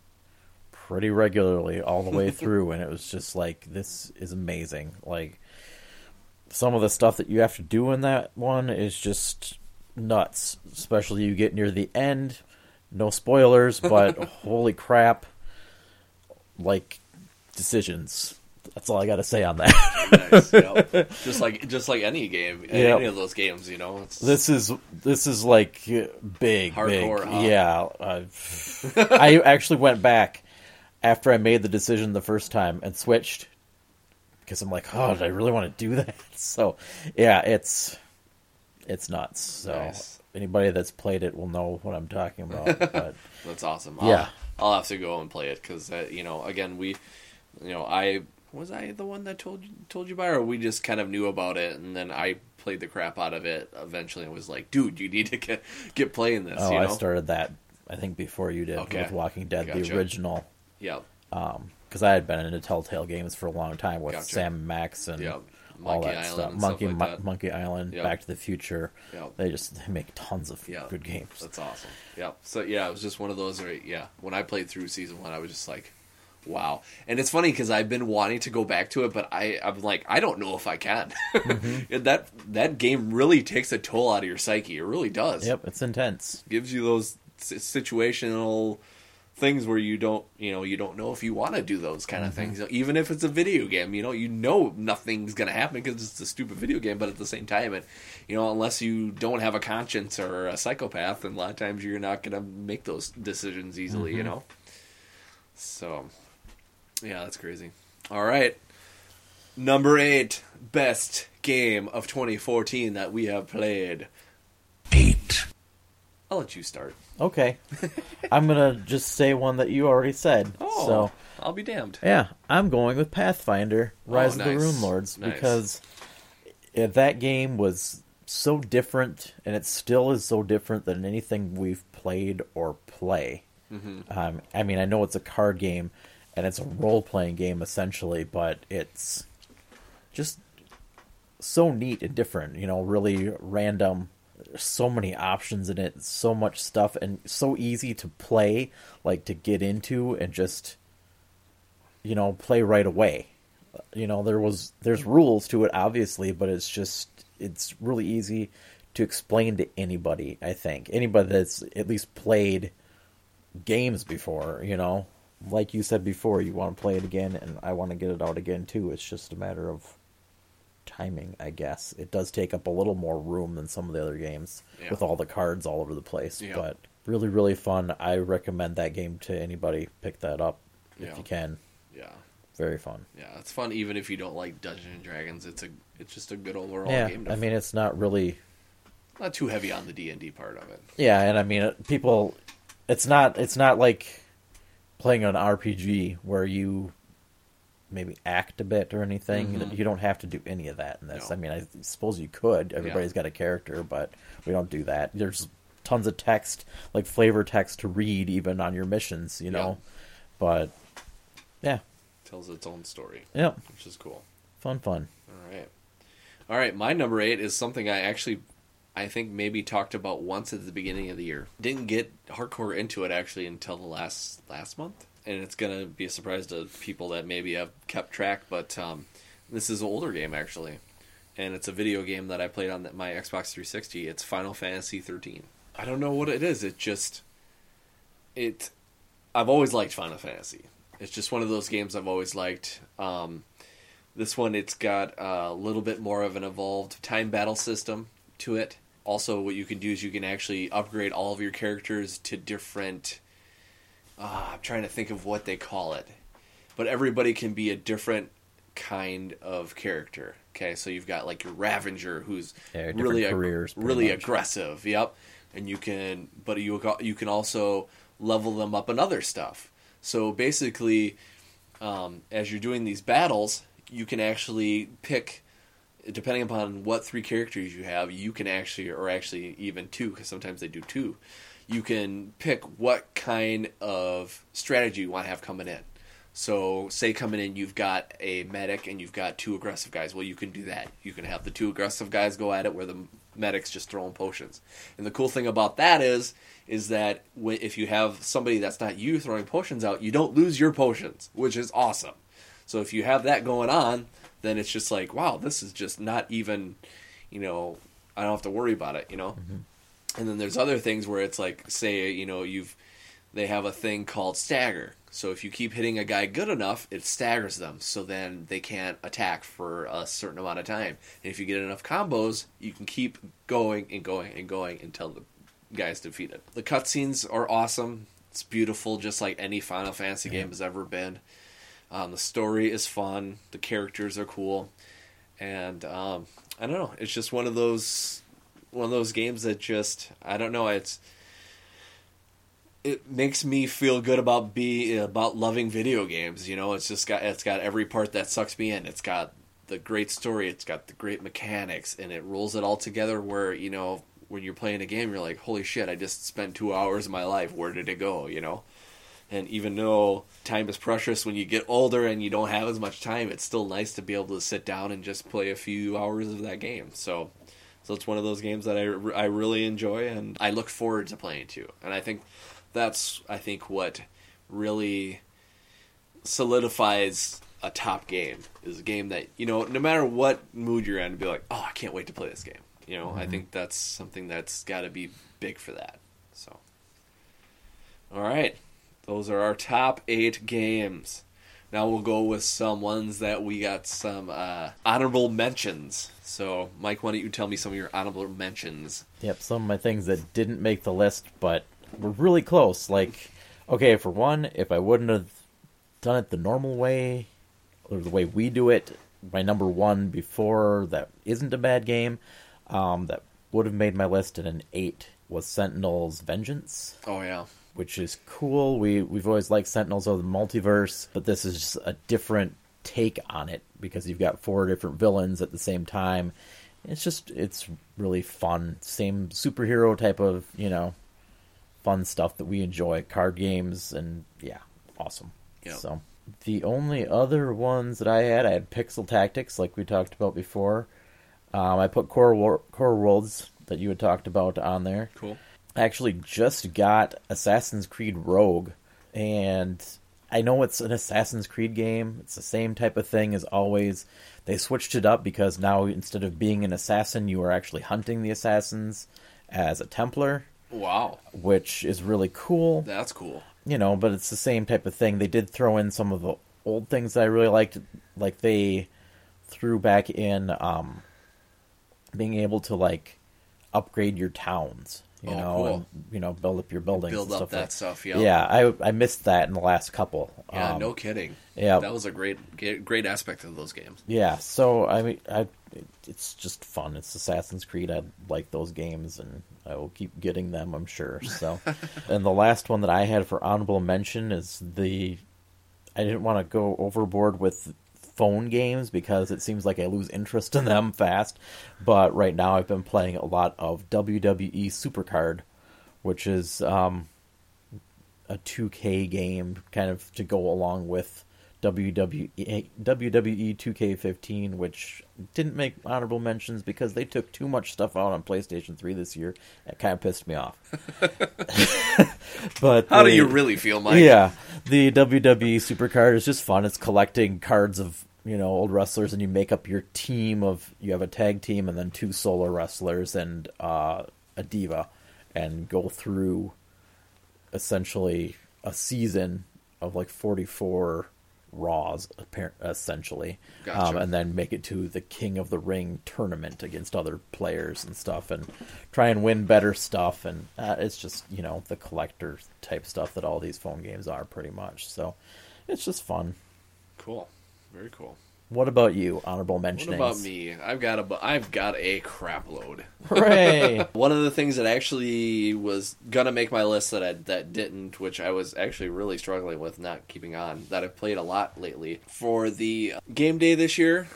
pretty regularly all the way through, and it was just like, this is amazing. Like some of the stuff that you have to do in that one is just nuts. Especially you get near the end. No spoilers, but holy crap! Like decisions. That's all I got to say on that. Nice. yep. Just like just like any game, Yep. any of those games, you know. It's, This is this is like big, Hardcore, big. huh? Yeah, uh, I actually went back after I made the decision the first time and switched because I'm like, oh, did I really want to do that? So, yeah, it's it's nuts. So Nice. anybody that's played it will know what I'm talking about. But That's awesome. Yeah. I'll, I'll have to go and play it because uh, you know, again, we, you know, I was I the one that told you told you about, it, or we just kind of knew about it, and then I played the crap out of it. Eventually, and was like, dude, you need to get get playing this. oh, you know? I started that I think before you did Okay. with Walking Dead, Gotcha. the original. Yep. because I had been into Telltale games for a long time with Gotcha. Sam Max and Yep. All Monkey that Island stuff. Monkey stuff like Mon- that. Monkey Island, Yep. Back to the Future. Yep. They just they make tons of Yeah. good games. That's awesome. Yeah. So yeah, it was just one of those. Where, yeah, when I played through season one, I was just like, wow. And it's funny because I've been wanting to go back to it, but I I'm like I don't know if I can. Mm-hmm. And that that game really takes a toll out of your psyche. It really does. Yep, it's intense. Gives you those situational things where you don't you know you don't know if you want to do those kind of mm-hmm. things. Even if it's a video game you know you know nothing's gonna happen because it's a stupid video game but at the same time it you know unless you don't have a conscience or a psychopath then a lot of times you're not gonna make those decisions easily you mm-hmm. know? So yeah that's crazy. All right. Number eight best game of 2014 that we have played. Eight, i'll let you start Okay, I'm gonna just say one that you already said. oh So i'll be damned yeah, I'm going with Pathfinder: Rise Oh, of the nice. Rune Lords Nice. because that game was so different, and it still is so different than anything we've played or play. Um, I mean, I know it's a card game and it's a role playing game essentially, but it's just so neat and different. You know, really random. So many options in it, so much stuff, and so easy to play, like to get into and just, you know, play right away. You know, there was there's rules to it obviously, but it's just it's really easy to explain to anybody. I think anybody that's at least played games before, you know. Like you said before, you want to play it again, and I want to get it out again too. It's just a matter of timing, I guess. It does take up a little more room than some of the other games Yeah. with all the cards all over the place, Yeah. but really, really fun. I recommend that game to anybody. Pick that up if Yeah. you can. Yeah, Very fun. yeah, it's fun even if you don't like Dungeons and Dragons. It's a it's just a good overall yeah, game. To I mean, it's not really not too heavy on the D and D part of it. Yeah, and I mean, uh, people, it's not it's not like playing an RPG where you maybe act a bit or anything. Mhm. You don't have to do any of that in this. No. I mean, I suppose you could. Everybody's got a character, but we don't do that. There's tons of text, like flavor text to read, even on your missions. You know, but yeah, tells its own story, yeah, which is cool. fun, fun. All right. All right, my number 8 is something I actually I think maybe talked about once at the beginning of the year. Didn't get hardcore into it actually until the last last month. And it's to be a surprise to people that maybe have kept track, but um, this is an older game actually. And it's a video game that I played on my Xbox 360. It's Final Fantasy 13. I don't know what it is. It just it I've always liked Final Fantasy. It's just one of those games I've always liked. Um, this one, it's got a little bit more of an evolved time battle system to it. Also, what you can do is you can actually upgrade all of your characters to different. Uh, I'm trying to think of what they call it, but everybody can be a different kind of character. Okay, so you've got like your Ravenger, who's Yeah, really careers, really much. aggressive. Yep, and you can, but you you can also level them up in other stuff. So basically, um, as you're doing these battles, you can actually pick, depending upon what three characters you have, you can actually, or actually even two, because sometimes they do two, you can pick what kind of strategy you want to have coming in. So, say coming in, you've got a medic and you've got two aggressive guys. Well, you can do that. You can have the two aggressive guys go at it, where the medic's just throwing potions. And the cool thing about that is, is that if you have somebody that's not you throwing potions out, you don't lose your potions, which is awesome. So if you have that going on, then it's just like, wow, this is just not even, you know, I don't have to worry about it, you know. Mm-hmm. And then there's other things where it's like, say, you know, you've they have a thing called stagger. So if you keep hitting a guy good enough, it staggers them. So then they can't attack for a certain amount of time. And if you get enough combos, you can keep going and going and going until the guy's defeated. The cutscenes are awesome. It's beautiful, just like any Final Fantasy game has ever been. Um, the story is fun. The characters are cool, and um, I don't know. It's just one of those one of those games that just I don't know. It's it makes me feel good about be about loving video games. You know, it's just got it's got every part that sucks me in. It's got the great story. It's got the great mechanics, and it rolls it all together. Where you know when you're playing a game, you're like, holy shit! I just spent two hours of my life. Where did it go? You know. And even though time is precious when you get older and you don't have as much time, it's still nice to be able to sit down and just play a few hours of that game. So, so it's one of those games that I, I really enjoy and I look forward to playing too. And I think that's I think what really solidifies a top game is a game that you know no matter what mood you're in, be like, oh, I can't wait to play this game. You know, I mm-hmm. think that's something that's got to be big for that. So, all right. Those are our top eight games. Now we'll go with some ones that we got some uh, honorable mentions. So, Mike, why don't you tell me some of your honorable mentions? Yep, some of my things that didn't make the list, but were really close. Like, okay, for one, if I wouldn't have done it the normal way, or the way we do it, my number one before that isn't a bad game, um, that would have made my list at an eight was Sentinel's Vengeance Oh yeah, which is cool. We we've always liked Sentinels of the Multiverse, but this is just a different take on it because you've got four different villains at the same time, it's just it's really fun. Same superhero type of you know fun stuff that we enjoy. Card games and yeah, awesome. Yep. So the only other ones that I had, I had Pixel Tactics, like we talked about before. Um, I put Core War- Core Worlds that you had talked about on there. Cool. I actually just got Assassin's Creed Rogue, and I know it's an Assassin's Creed game. It's the same type of thing as always. They switched it up because now instead of being an assassin, you are actually hunting the assassins as a Templar, Wow, which is really cool. that's cool. You know, but it's the same type of thing. They did throw in some of the old things that I really liked, like they threw back in um, being able to like upgrade your towns. You Oh, know, cool. and you know, build up your buildings. Build and up stuff that like- stuff. Yeah. Yeah, I I missed that in the last couple. Yeah. Um, no kidding. yeah. That was a great, great, great aspect of those games. Yeah, so I mean, I it's just fun. It's Assassin's Creed. I like those games, and I will keep getting them. I'm sure. So, and the last one that I had for honorable mention is the. I didn't want to go overboard with phone games because it seems like I lose interest in them fast. But right now, I've been playing a lot of WWE Supercard, which is um, a 2K game, kind of to go along with WWE WWE 2K15, which didn't make honorable mentions because they took too much stuff out on PlayStation 3 this year. It kind of pissed me off. but How do you really feel, Mike? yeah, the WWE Supercard is just fun. It's collecting cards of you know old wrestlers, and you make up your team of you have a tag team and then two solo wrestlers and uh, a diva, and go through essentially a season of like forty four Raws, appar- essentially, Gotcha. um, and then make it to the King of the Ring tournament against other players and stuff, and try and win better stuff. And uh, it's just you know the collector type stuff that all these phone games are pretty much. So it's just fun. Cool. Very cool. What about you? Honorable mention? What about me? I've got a, I've got a crap load. Hooray! One of the things that actually was gonna make my list that I that didn't, which I was actually really struggling with not keeping on, that I've played a lot lately for the game day this year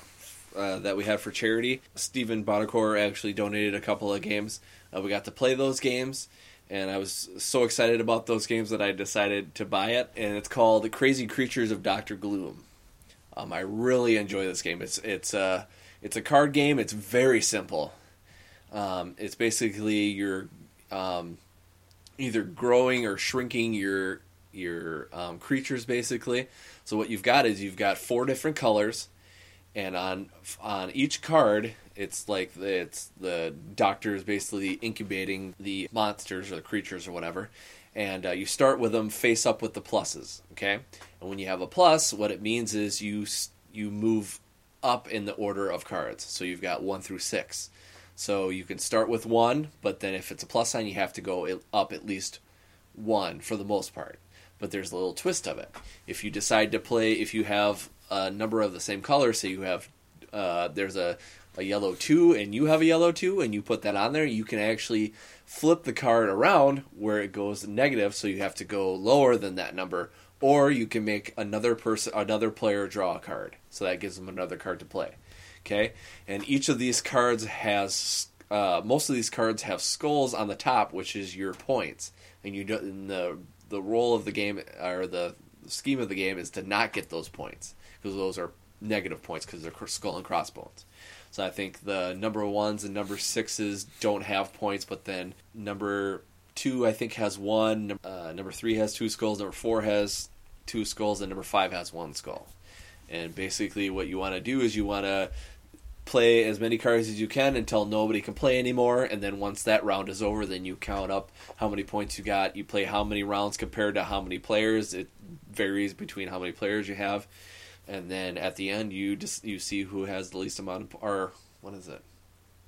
uh, that we had for charity. Stephen Buonocore actually donated a couple of games. Uh, we got to play those games, and I was so excited about those games that I decided to buy it. And it's called Crazy Creatures of Doctor Gloom. Um, I really enjoy this game. It's it's a it's a card game. It's very simple. Um, it's basically you're um, either growing or shrinking your your um, creatures basically. So what you've got is you've got four different colors, and on on each card, it's like the, it's the doctor is basically incubating the monsters or the creatures or whatever. And uh, you start with them face up with the pluses, okay? And when you have a plus, what it means is you you move up in the order of cards. So you've got one through six. So you can start with one, but then if it's a plus sign, you have to go up at least one for the most part. But there's a little twist of it. If you decide to play, if you have a number of the same color, say you have, uh, there's a, a yellow two and you have a yellow two, and you put that on there, you can actually flip the card around where it goes negative, so you have to go lower than that number, or you can make another person, another player draw a card, so that gives them another card to play. Okay, and each of these cards has uh, most of these cards have skulls on the top, which is your points, and you do, and the the role of the game or the scheme of the game is to not get those points because those are negative points because they're skull and crossbones. So I think the number ones and number sixes don't have points, but then number two I think has one. Uh, number three has two skulls. Number four has two skulls, and number five has one skull. And basically, what you want to do is you want to play as many cards as you can until nobody can play anymore. And then once that round is over, then you count up how many points you got. You play how many rounds compared to how many players. It varies between how many players you have. And then at the end, you just you see who has the least amount of or what is it?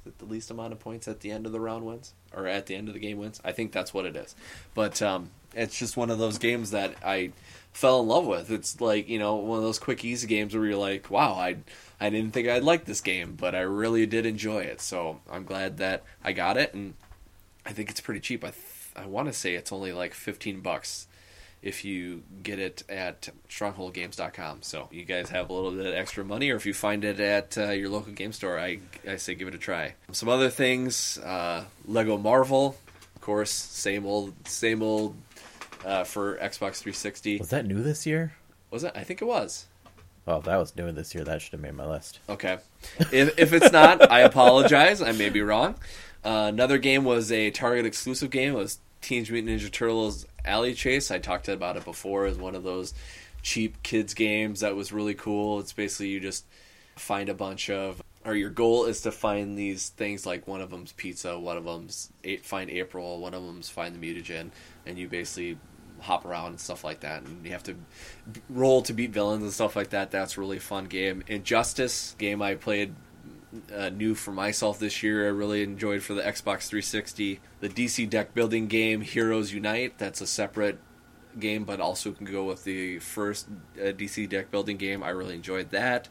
Is it the least amount of points at the end of the round wins or at the end of the game wins? I think that's what it is. But um, it's just one of those games that I fell in love with. It's like you know one of those quick easy games where you're like, wow, I I didn't think I'd like this game, but I really did enjoy it. So I'm glad that I got it, and I think it's pretty cheap. I th- I want to say it's only like 15 bucks, if you get it at strongholdgames.com. So you guys have a little bit of extra money, or if you find it at uh, your local game store, I, I say give it a try. Some other things uh, Lego Marvel, of course, same old, same old uh, for Xbox 360. Was that new this year? Was it? I think it was. Oh, if that was new this year. That should have made my list. Okay. If, if it's not, I apologize. I may be wrong. Uh, another game was a Target exclusive game. It was Teenage Mutant Ninja Turtles Alley Chase. I talked about it before as one of those cheap kids games that was really cool. It's basically you just find a bunch of, or your goal is to find these things like one of them's pizza, one of them's find April, one of them's find the mutagen, and you basically hop around and stuff like that, and you have to roll to beat villains and stuff like that. That's a really fun game. Injustice game I played uh, new for myself this year. I really enjoyed for the Xbox 360. The DC deck building game Heroes Unite. That's a separate game, but also can go with the first uh, DC deck building game. I really enjoyed that.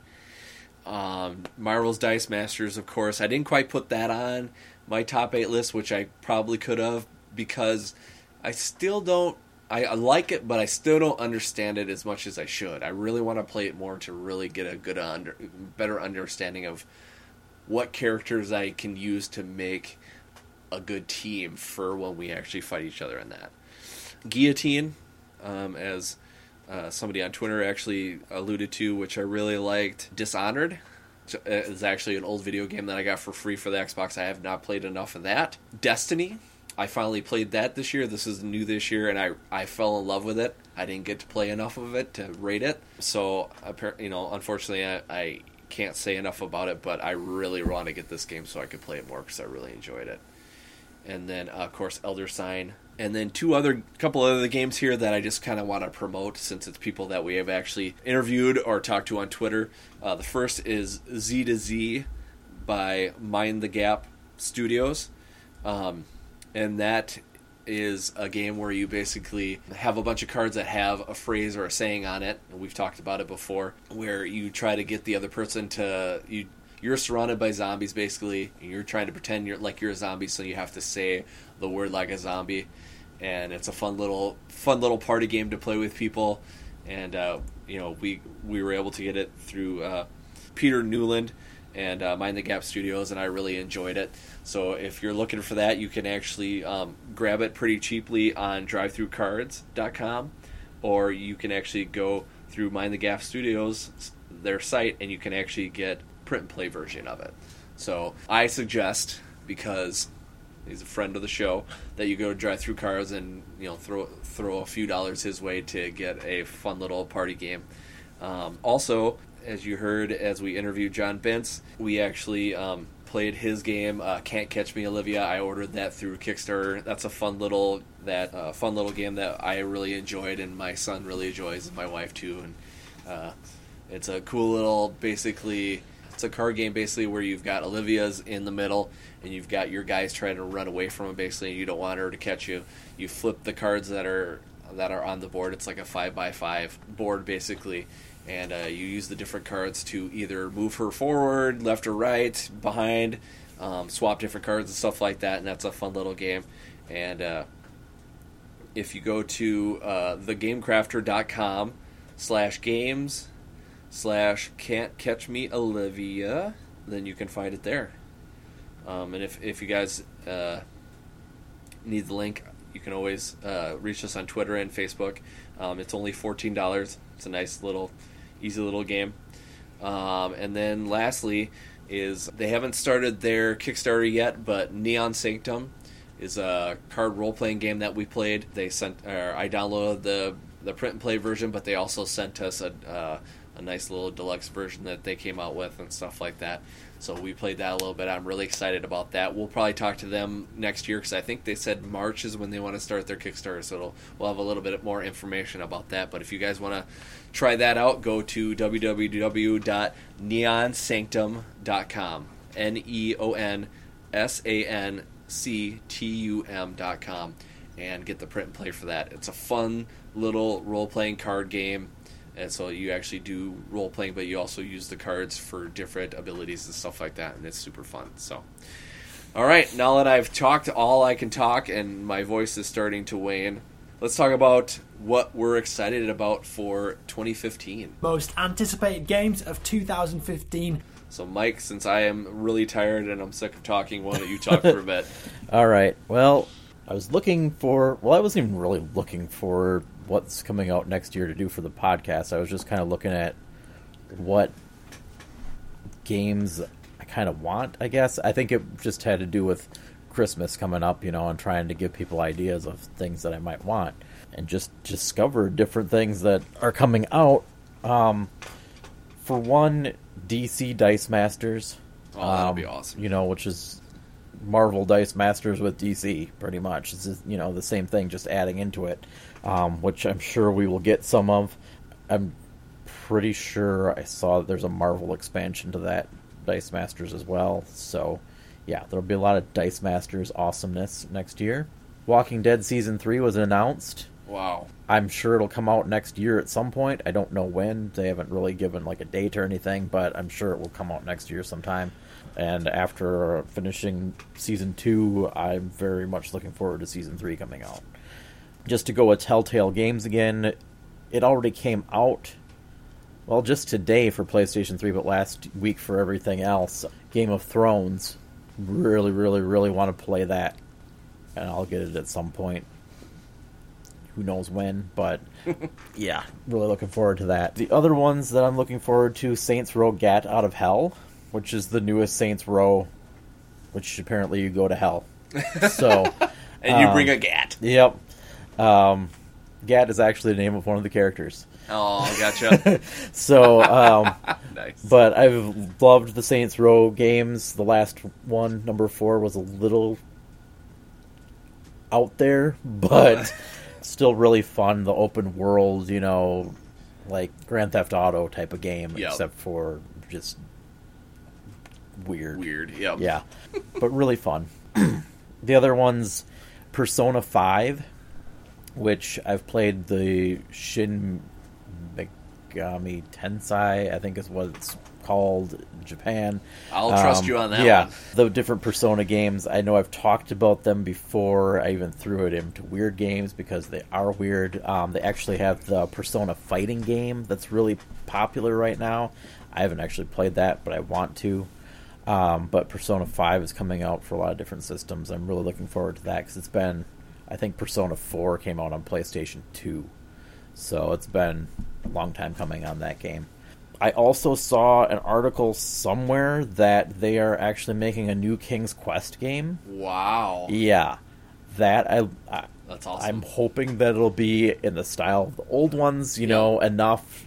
Um, Marvel's Dice Masters, of course. I didn't quite put that on my top eight list, which I probably could have because I still don't. I, I like it, but I still don't understand it as much as I should. I really want to play it more to really get a good under, better understanding of what characters I can use to make a good team for when we actually fight each other in that. Guillotine, um, as uh, somebody on Twitter actually alluded to, which I really liked. Dishonored uh, is actually an old video game that I got for free for the Xbox. I have not played enough of that. Destiny, I finally played that this year. This is new this year, and I I fell in love with it. I didn't get to play enough of it to rate it, so you know, unfortunately, I, I can't say enough about it, but I really want to get this game so I could play it more because I really enjoyed it. And then, uh, of course, Elder Sign. And then two other, couple other games here that I just kind of want to promote since it's people that we have actually interviewed or talked to on Twitter. Uh, the first is Z to Z by Mind the Gap Studios. Um, and that is a game where you basically have a bunch of cards that have a phrase or a saying on it. We've talked about it before, where you try to get the other person to you. You're surrounded by zombies, basically, and you're trying to pretend you're like you're a zombie, so you have to say the word like a zombie. And it's a fun little, fun little party game to play with people. And uh, you know, we we were able to get it through uh, Peter Newland and uh, Mind the Gap Studios, and I really enjoyed it. So if you're looking for that, you can actually um, grab it pretty cheaply on DriveThruCards.com, or you can actually go through Mind the Gap Studios, their site, and you can actually get print and play version of it. So I suggest because he's a friend of the show that you go to DriveThruCards and you know throw throw a few dollars his way to get a fun little party game. Um, also, as you heard as we interviewed John Bentz, we actually um, played his game, uh, Can't Catch Me Olivia. I ordered that through Kickstarter. That's a fun little that uh, fun little game that I really enjoyed, and my son really enjoys, and my wife too. And uh, it's a cool little, basically, it's a card game basically where you've got Olivia's in the middle, and you've got your guys trying to run away from her basically, and you don't want her to catch you. You flip the cards that are that are on the board. It's like a five by five board basically and uh, you use the different cards to either move her forward, left or right, behind, um, swap different cards and stuff like that. And that's a fun little game. And uh, if you go to uh, thegamecrafter.com slash games slash can't catch me Olivia, then you can find it there. Um, and if, if you guys uh, need the link, you can always uh, reach us on Twitter and Facebook. Um, it's only $14. It's a nice little easy little game. Um, and then lastly is they haven't started their Kickstarter yet, but Neon Sanctum is a card role playing game that we played. They sent, or I downloaded the the print and play version, but they also sent us a uh, a nice little deluxe version that they came out with and stuff like that. So we played that a little bit. I'm really excited about that. We'll probably talk to them next year because I think they said March is when they want to start their Kickstarter. So we'll have a little bit more information about that. But if you guys want to try that out, go to www.neonsanctum.com. N E O N S A N C T U M.com and get the print and play for that. It's a fun little role playing card game and so you actually do role playing, but you also use the cards for different abilities and stuff like that, and it's super fun. So, all right, now that I've talked all I can talk, and my voice is starting to wane, let's talk about what we're excited about for 2015. Most anticipated games of 2015. So, Mike, since I am really tired and I'm sick of talking, why don't you talk for a bit? All right. Well, I was looking for. Well, I wasn't even really looking for what's coming out next year to do for the podcast. I was just kind of looking at what games I kind of want. I guess I think it just had to do with Christmas coming up, you know, and trying to give people ideas of things that I might want, and just discover different things that are coming out. Um, for one, DC Dice Masters. Oh, that'll um, be awesome. You know, which is Marvel Dice Masters with DC, pretty much. It's just, you know the same thing, just adding into it, um, which I'm sure we will get some of. I'm pretty sure I saw that there's a Marvel expansion to that Dice Masters as well. So, yeah, there'll be a lot of Dice Masters awesomeness next year. Walking Dead season three was announced. Wow. I'm sure it'll come out next year at some point. I don't know when. They haven't really given like a date or anything, but I'm sure it will come out next year sometime. And after finishing season two, I'm very much looking forward to season three coming out. Just to go with Telltale Games again, it already came out. Well, just today for PlayStation 3, but last week for everything else. Game of Thrones. Really, really, really want to play that. And I'll get it at some point who knows when, but yeah, really looking forward to that. The other ones that I'm looking forward to Saints Row Gat Out of Hell, which is the newest Saints Row, which apparently you go to hell. So, And you Um, bring a gat. yep. Um, Gat is actually the name of one of the characters. Oh, gotcha. So, um, nice. but I've loved the Saints Row games. The last one, number four, was a little out there, but still really fun. The open world, you know, like Grand Theft Auto type of game, Yep. except for just weird. Weird. Yep. Yeah, but really fun. the other one's Persona 5, which I've played the Shin Megami Tensei, I think is what it's called in Japan. I'll trust you on that Yeah, one. the different Persona games. I know I've talked about them before. I even threw it into weird games because they are weird. Um, they actually have the Persona fighting game that's really popular right now. I haven't actually played that, but I want to. Um, but Persona 5 is coming out for a lot of different systems. I'm really looking forward to that because it's been, I think Persona 4 came out on PlayStation 2. So it's been a long time coming on that game. I also saw an article somewhere that they are actually making a new King's Quest game. Wow. Yeah, that I, I That's awesome. I'm hoping that it'll be in the style of the old ones, you know, enough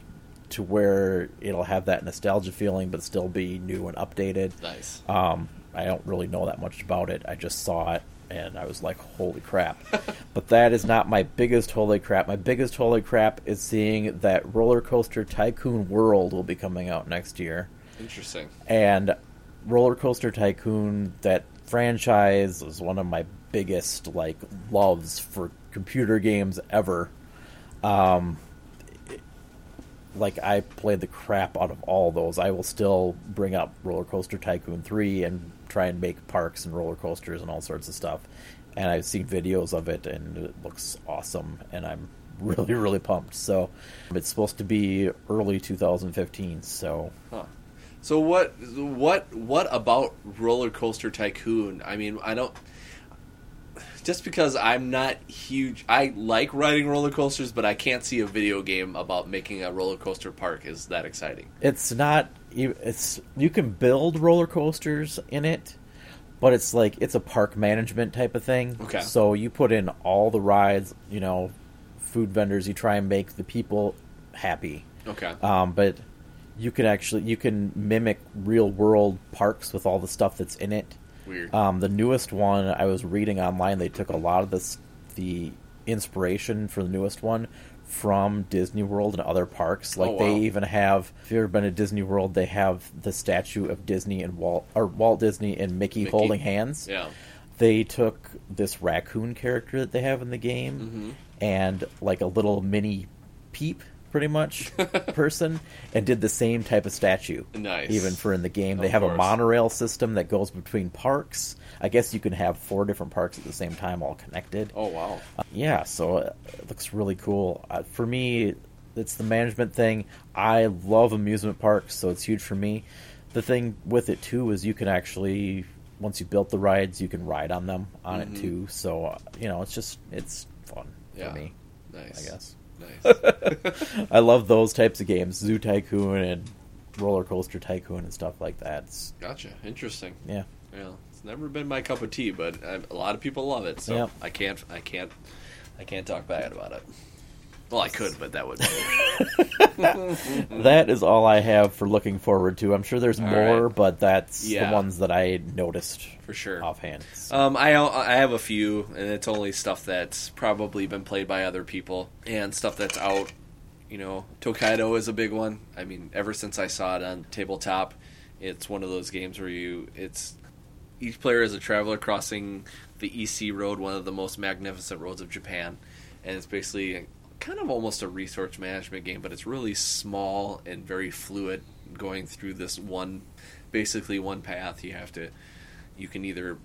to where it'll have that nostalgia feeling, but still be new and updated. nice. Um, I don't really know that much about it. I just saw it and I was like, holy crap. but that is not my biggest holy crap. My biggest holy crap is seeing that Roller Coaster Tycoon World will be coming out next year. Interesting. And Roller Coaster Tycoon, that franchise, is one of my biggest like loves for computer games ever. Um, it- like I played the crap out of all those. I will still bring up Roller Coaster Tycoon 3 and try and make parks and roller coasters and all sorts of stuff. And I've seen videos of it and it looks awesome and I'm really really pumped. So it's supposed to be early 2015, so Huh. So what what what about Roller Coaster Tycoon? I mean, I don't just because I'm not huge I like riding roller coasters, but I can't see a video game about making a roller coaster park is that exciting. it's not it's you can build roller coasters in it but it's like it's a park management type of thing Okay. so you put in all the rides you know food vendors you try and make the people happy Okay. um, but you can actually you can mimic real world parks with all the stuff that's in it Weird. um, the newest one I was reading online, they took a lot of this the inspiration for the newest one from Disney World and other parks. Like Oh, wow. they even have, if you've ever been to Disney World, they have the statue of Disney and Walt or Walt Disney and Mickey, Mickey. holding hands. yeah. They took this raccoon character that they have in the game Mm-hmm. and like a little mini peep pretty much person, and did the same type of statue. Nice. Even for in the game, they Of have a monorail system that goes between parks. I guess you can have four different parks at the same time, all connected. Oh wow. Yeah, so uh, it looks really cool. Uh, for me, it's the management thing. I love amusement parks, so it's huge for me. The thing with it too is you can actually, once you built the rides, you can ride on them on it too. So uh, you know, it's just it's fun Mm-hmm. Yeah. for me. Nice. I guess Nice. I love those types of games, Zoo Tycoon and Roller Coaster Tycoon and stuff like that. It's, gotcha. Interesting. yeah, Yeah, never been my cup of tea, but I, a lot of people love it, so Yep. I can't, I can't, I can't talk bad about it. Well, I could, but that would. that is all I have for looking forward to. I'm sure there's All more, right. but that's Yeah. the ones that I noticed For sure. offhand. Um, I I have a few, and it's only stuff that's probably been played by other people and stuff that's out. You know, Tokaido is a big one. I mean, ever since I saw it on tabletop, it's one of those games where you it's each player is a traveler crossing the East Sea road, one of the most magnificent roads of Japan, and it's basically kind of almost a resource management game, but it's really small and very fluid, going through this one, basically one path. You have to, you can either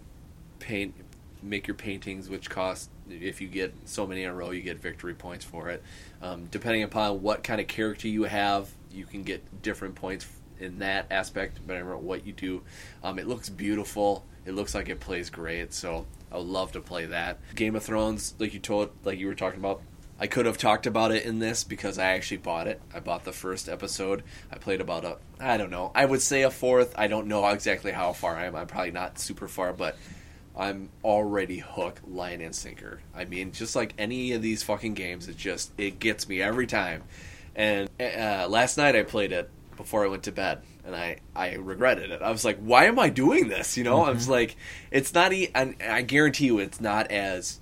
paint make your paintings which cost if you get so many in a row you get victory points for it um, depending upon what kind of character you have you can get different points in that aspect depending on what you do um, it looks beautiful it looks like it plays great so i would love to play that game of thrones like you told like you were talking about I could have talked about it in this because I actually bought it. I bought the first episode. I played about a, I don't know. I would say a fourth. I don't know exactly how far I am. I'm probably not super far, but I'm already hooked, line and sinker. I mean, just like any of these fucking games, it just it gets me every time. And uh, last night I played it before I went to bed, and I I regretted it. I was like, why am I doing this? You know, I was like, it's not. E- and I guarantee you, it's not as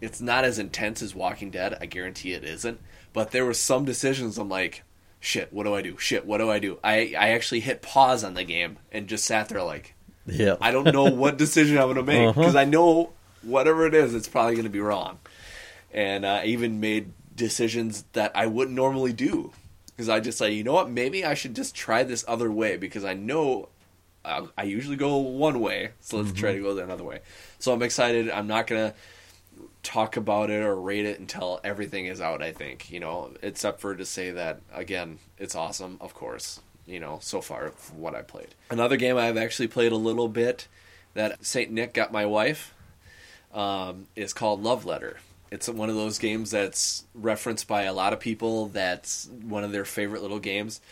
it's not as intense as Walking Dead. I guarantee it isn't. But there were some decisions I'm like, shit, what do I do? Shit, what do I do? I I actually hit pause on the game and just sat there like, Yeah, I don't know what decision I'm going to make Uh-huh. because I know whatever it is, it's probably going to be wrong. And uh, I even made decisions that I wouldn't normally do because I just say, you know what, maybe I should just try this other way because I know uh, I usually go one way, so let's try to go the another way. So I'm excited. I'm not going to talk about it or rate it until everything is out. I think you know, except for to say that again, it's awesome, of course. You know, so far from what I played. Another game I've actually played a little bit that Saint Nick got my wife um, is called Love Letter. It's one of those games that's referenced by a lot of people. That's one of their favorite little games.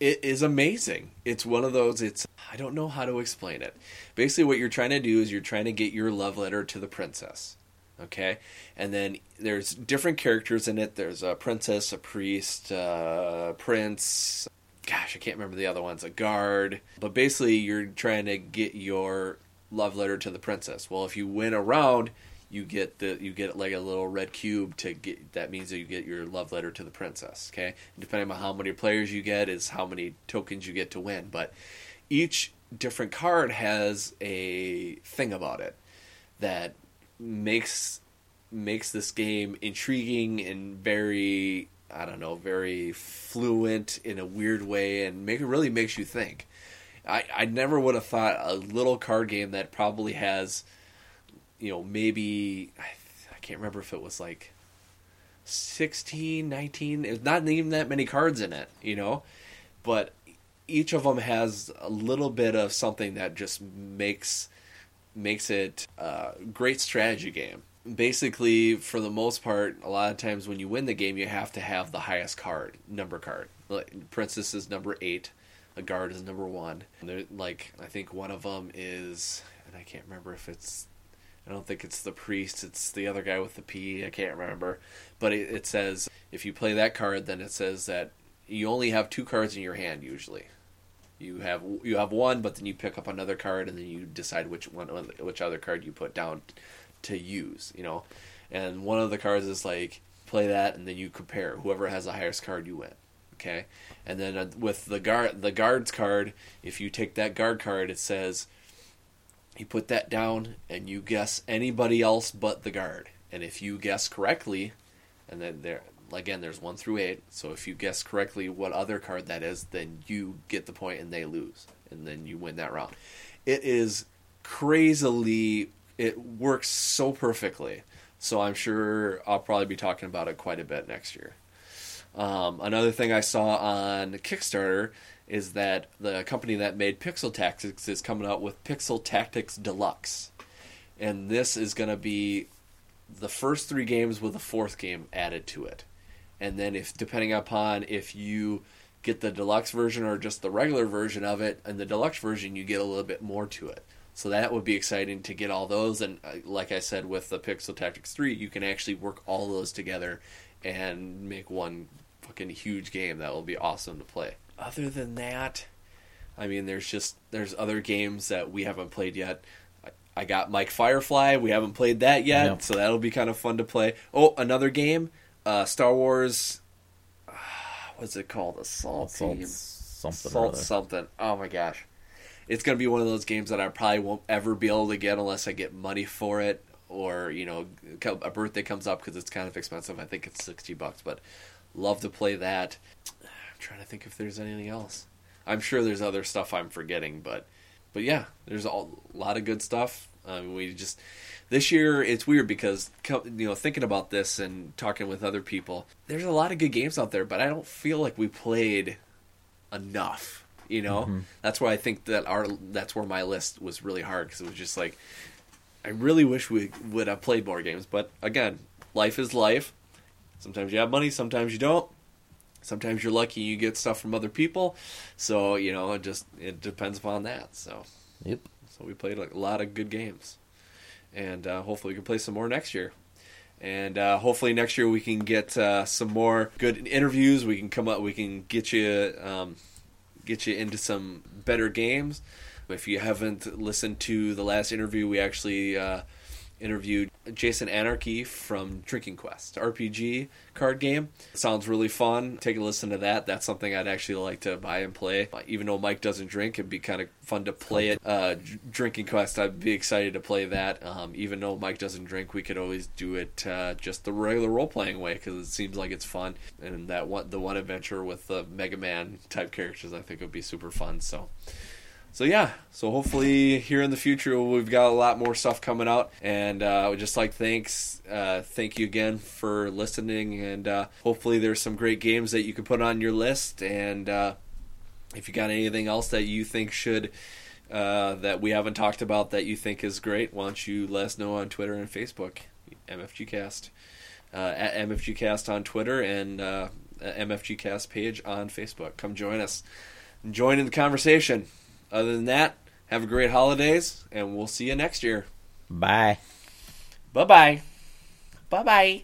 It is amazing. It's one of those. It's I don't know how to explain it. Basically, what you're trying to do is you're trying to get your love letter to the princess. Okay, and then there's different characters in it. There's a princess, a priest, uh, a prince. Gosh, I can't remember the other ones. A guard. But basically, you're trying to get your love letter to the princess. Well, if you win a round, you get the you get like a little red cube to get. That means that you get your love letter to the princess. Okay, and depending on how many players you get, is how many tokens you get to win. But each different card has a thing about it that makes makes this game intriguing and very I don't know, very fluent in a weird way and make it really makes you think. I, I never would have thought a little card game that probably has you know, maybe I, I can't remember if it was like 16, 19, there's not even that many cards in it, you know. But each of them has a little bit of something that just makes makes it a great strategy game. Basically, for the most part, a lot of times when you win the game, you have to have the highest card, number card. Like, Princess is number eight, a guard is number one. They're, like I think one of them is, and I can't remember if it's. I don't think it's the priest. It's the other guy with the P. I can't remember, but it, it says if you play that card, then it says that you only have two cards in your hand usually. You have you have one, but then you pick up another card, and then you decide which one which other card you put down to use. You know, and one of the cards is like play that, and then you compare. Whoever has the highest card, you win. Okay, and then uh, with the guard the guards card, if you take that guard card, it says you put that down, and you guess anybody else but the guard. And if you guess correctly, and then there again, there's one through eight. So if you guess correctly what other card that is, then you get the point and they lose, and then you win that round. It is crazily. It works so perfectly. So I'm sure I'll probably be talking about it quite a bit next year. Um, another thing I saw on Kickstarter is that the company that made Pixel Tactics is coming out with Pixel Tactics Deluxe. And this is going to be the first three games with a fourth game added to it. And then, if depending upon if you get the deluxe version or just the regular version of it, and the deluxe version, you get a little bit more to it. So that would be exciting to get all those. And uh, like I said, with the Pixel Tactics 3, you can actually work all those together and make one fucking huge game that will be awesome to play. Other than that, I mean, there's just there's other games that we haven't played yet. I, I got Mike Firefly. We haven't played that yet, so that'll be kind of fun to play. Oh, another game, uh, Star Wars. Uh, what's it called? Assault Assault Team. something Assault something. Oh my gosh, it's gonna be one of those games that I probably won't ever be able to get unless I get money for it, or you know, a birthday comes up because it's kind of expensive. I think it's sixty bucks, but love to play that. Trying to think if there's anything else. I'm sure there's other stuff I'm forgetting, but but yeah, there's a lot of good stuff. Um, we just this year it's weird because you know thinking about this and talking with other people, there's a lot of good games out there, but I don't feel like we played enough. You know, that's why I think that our that's where my list was really hard because it was just like I really wish we would have played more games. But again, life is life. Sometimes you have money, sometimes you don't. Sometimes you're lucky you get stuff from other people. So you know, it just it depends upon that. So Yep. so we played a lot of good games, and uh, hopefully we can play some more next year. And uh, hopefully next year we can get uh, some more good interviews. We can come up. We can get you um, get you into some better games. If you haven't listened to the last interview, we actually uh, interviewed Jason Anarchy from Drinking Quest RPG card game. Sounds really fun. Take a listen to that. That's something I'd actually like to buy and play. Even though Mike doesn't drink, it'd be kind of fun to play it. Uh, Drinking Quest, I'd be excited to play that. Um, even though Mike doesn't drink, we could always do it uh, just the regular role playing way because it seems like it's fun. And that one, the one adventure with the Mega Man type characters, I think would be super fun. So. So yeah, so hopefully here in the future we've got a lot more stuff coming out, and uh, would just like thanks, uh, thank you again for listening, and uh, hopefully there's some great games that you can put on your list, and uh, if you got anything else that you think should uh, that we haven't talked about that you think is great, why don't you let us know on Twitter and Facebook, MFGcast, uh, at MFGcast on Twitter and MFGcast page on Facebook. Come join us, join in the conversation. Other than that, have a great holidays, and we'll see you next year. Bye. Bye bye. Bye bye.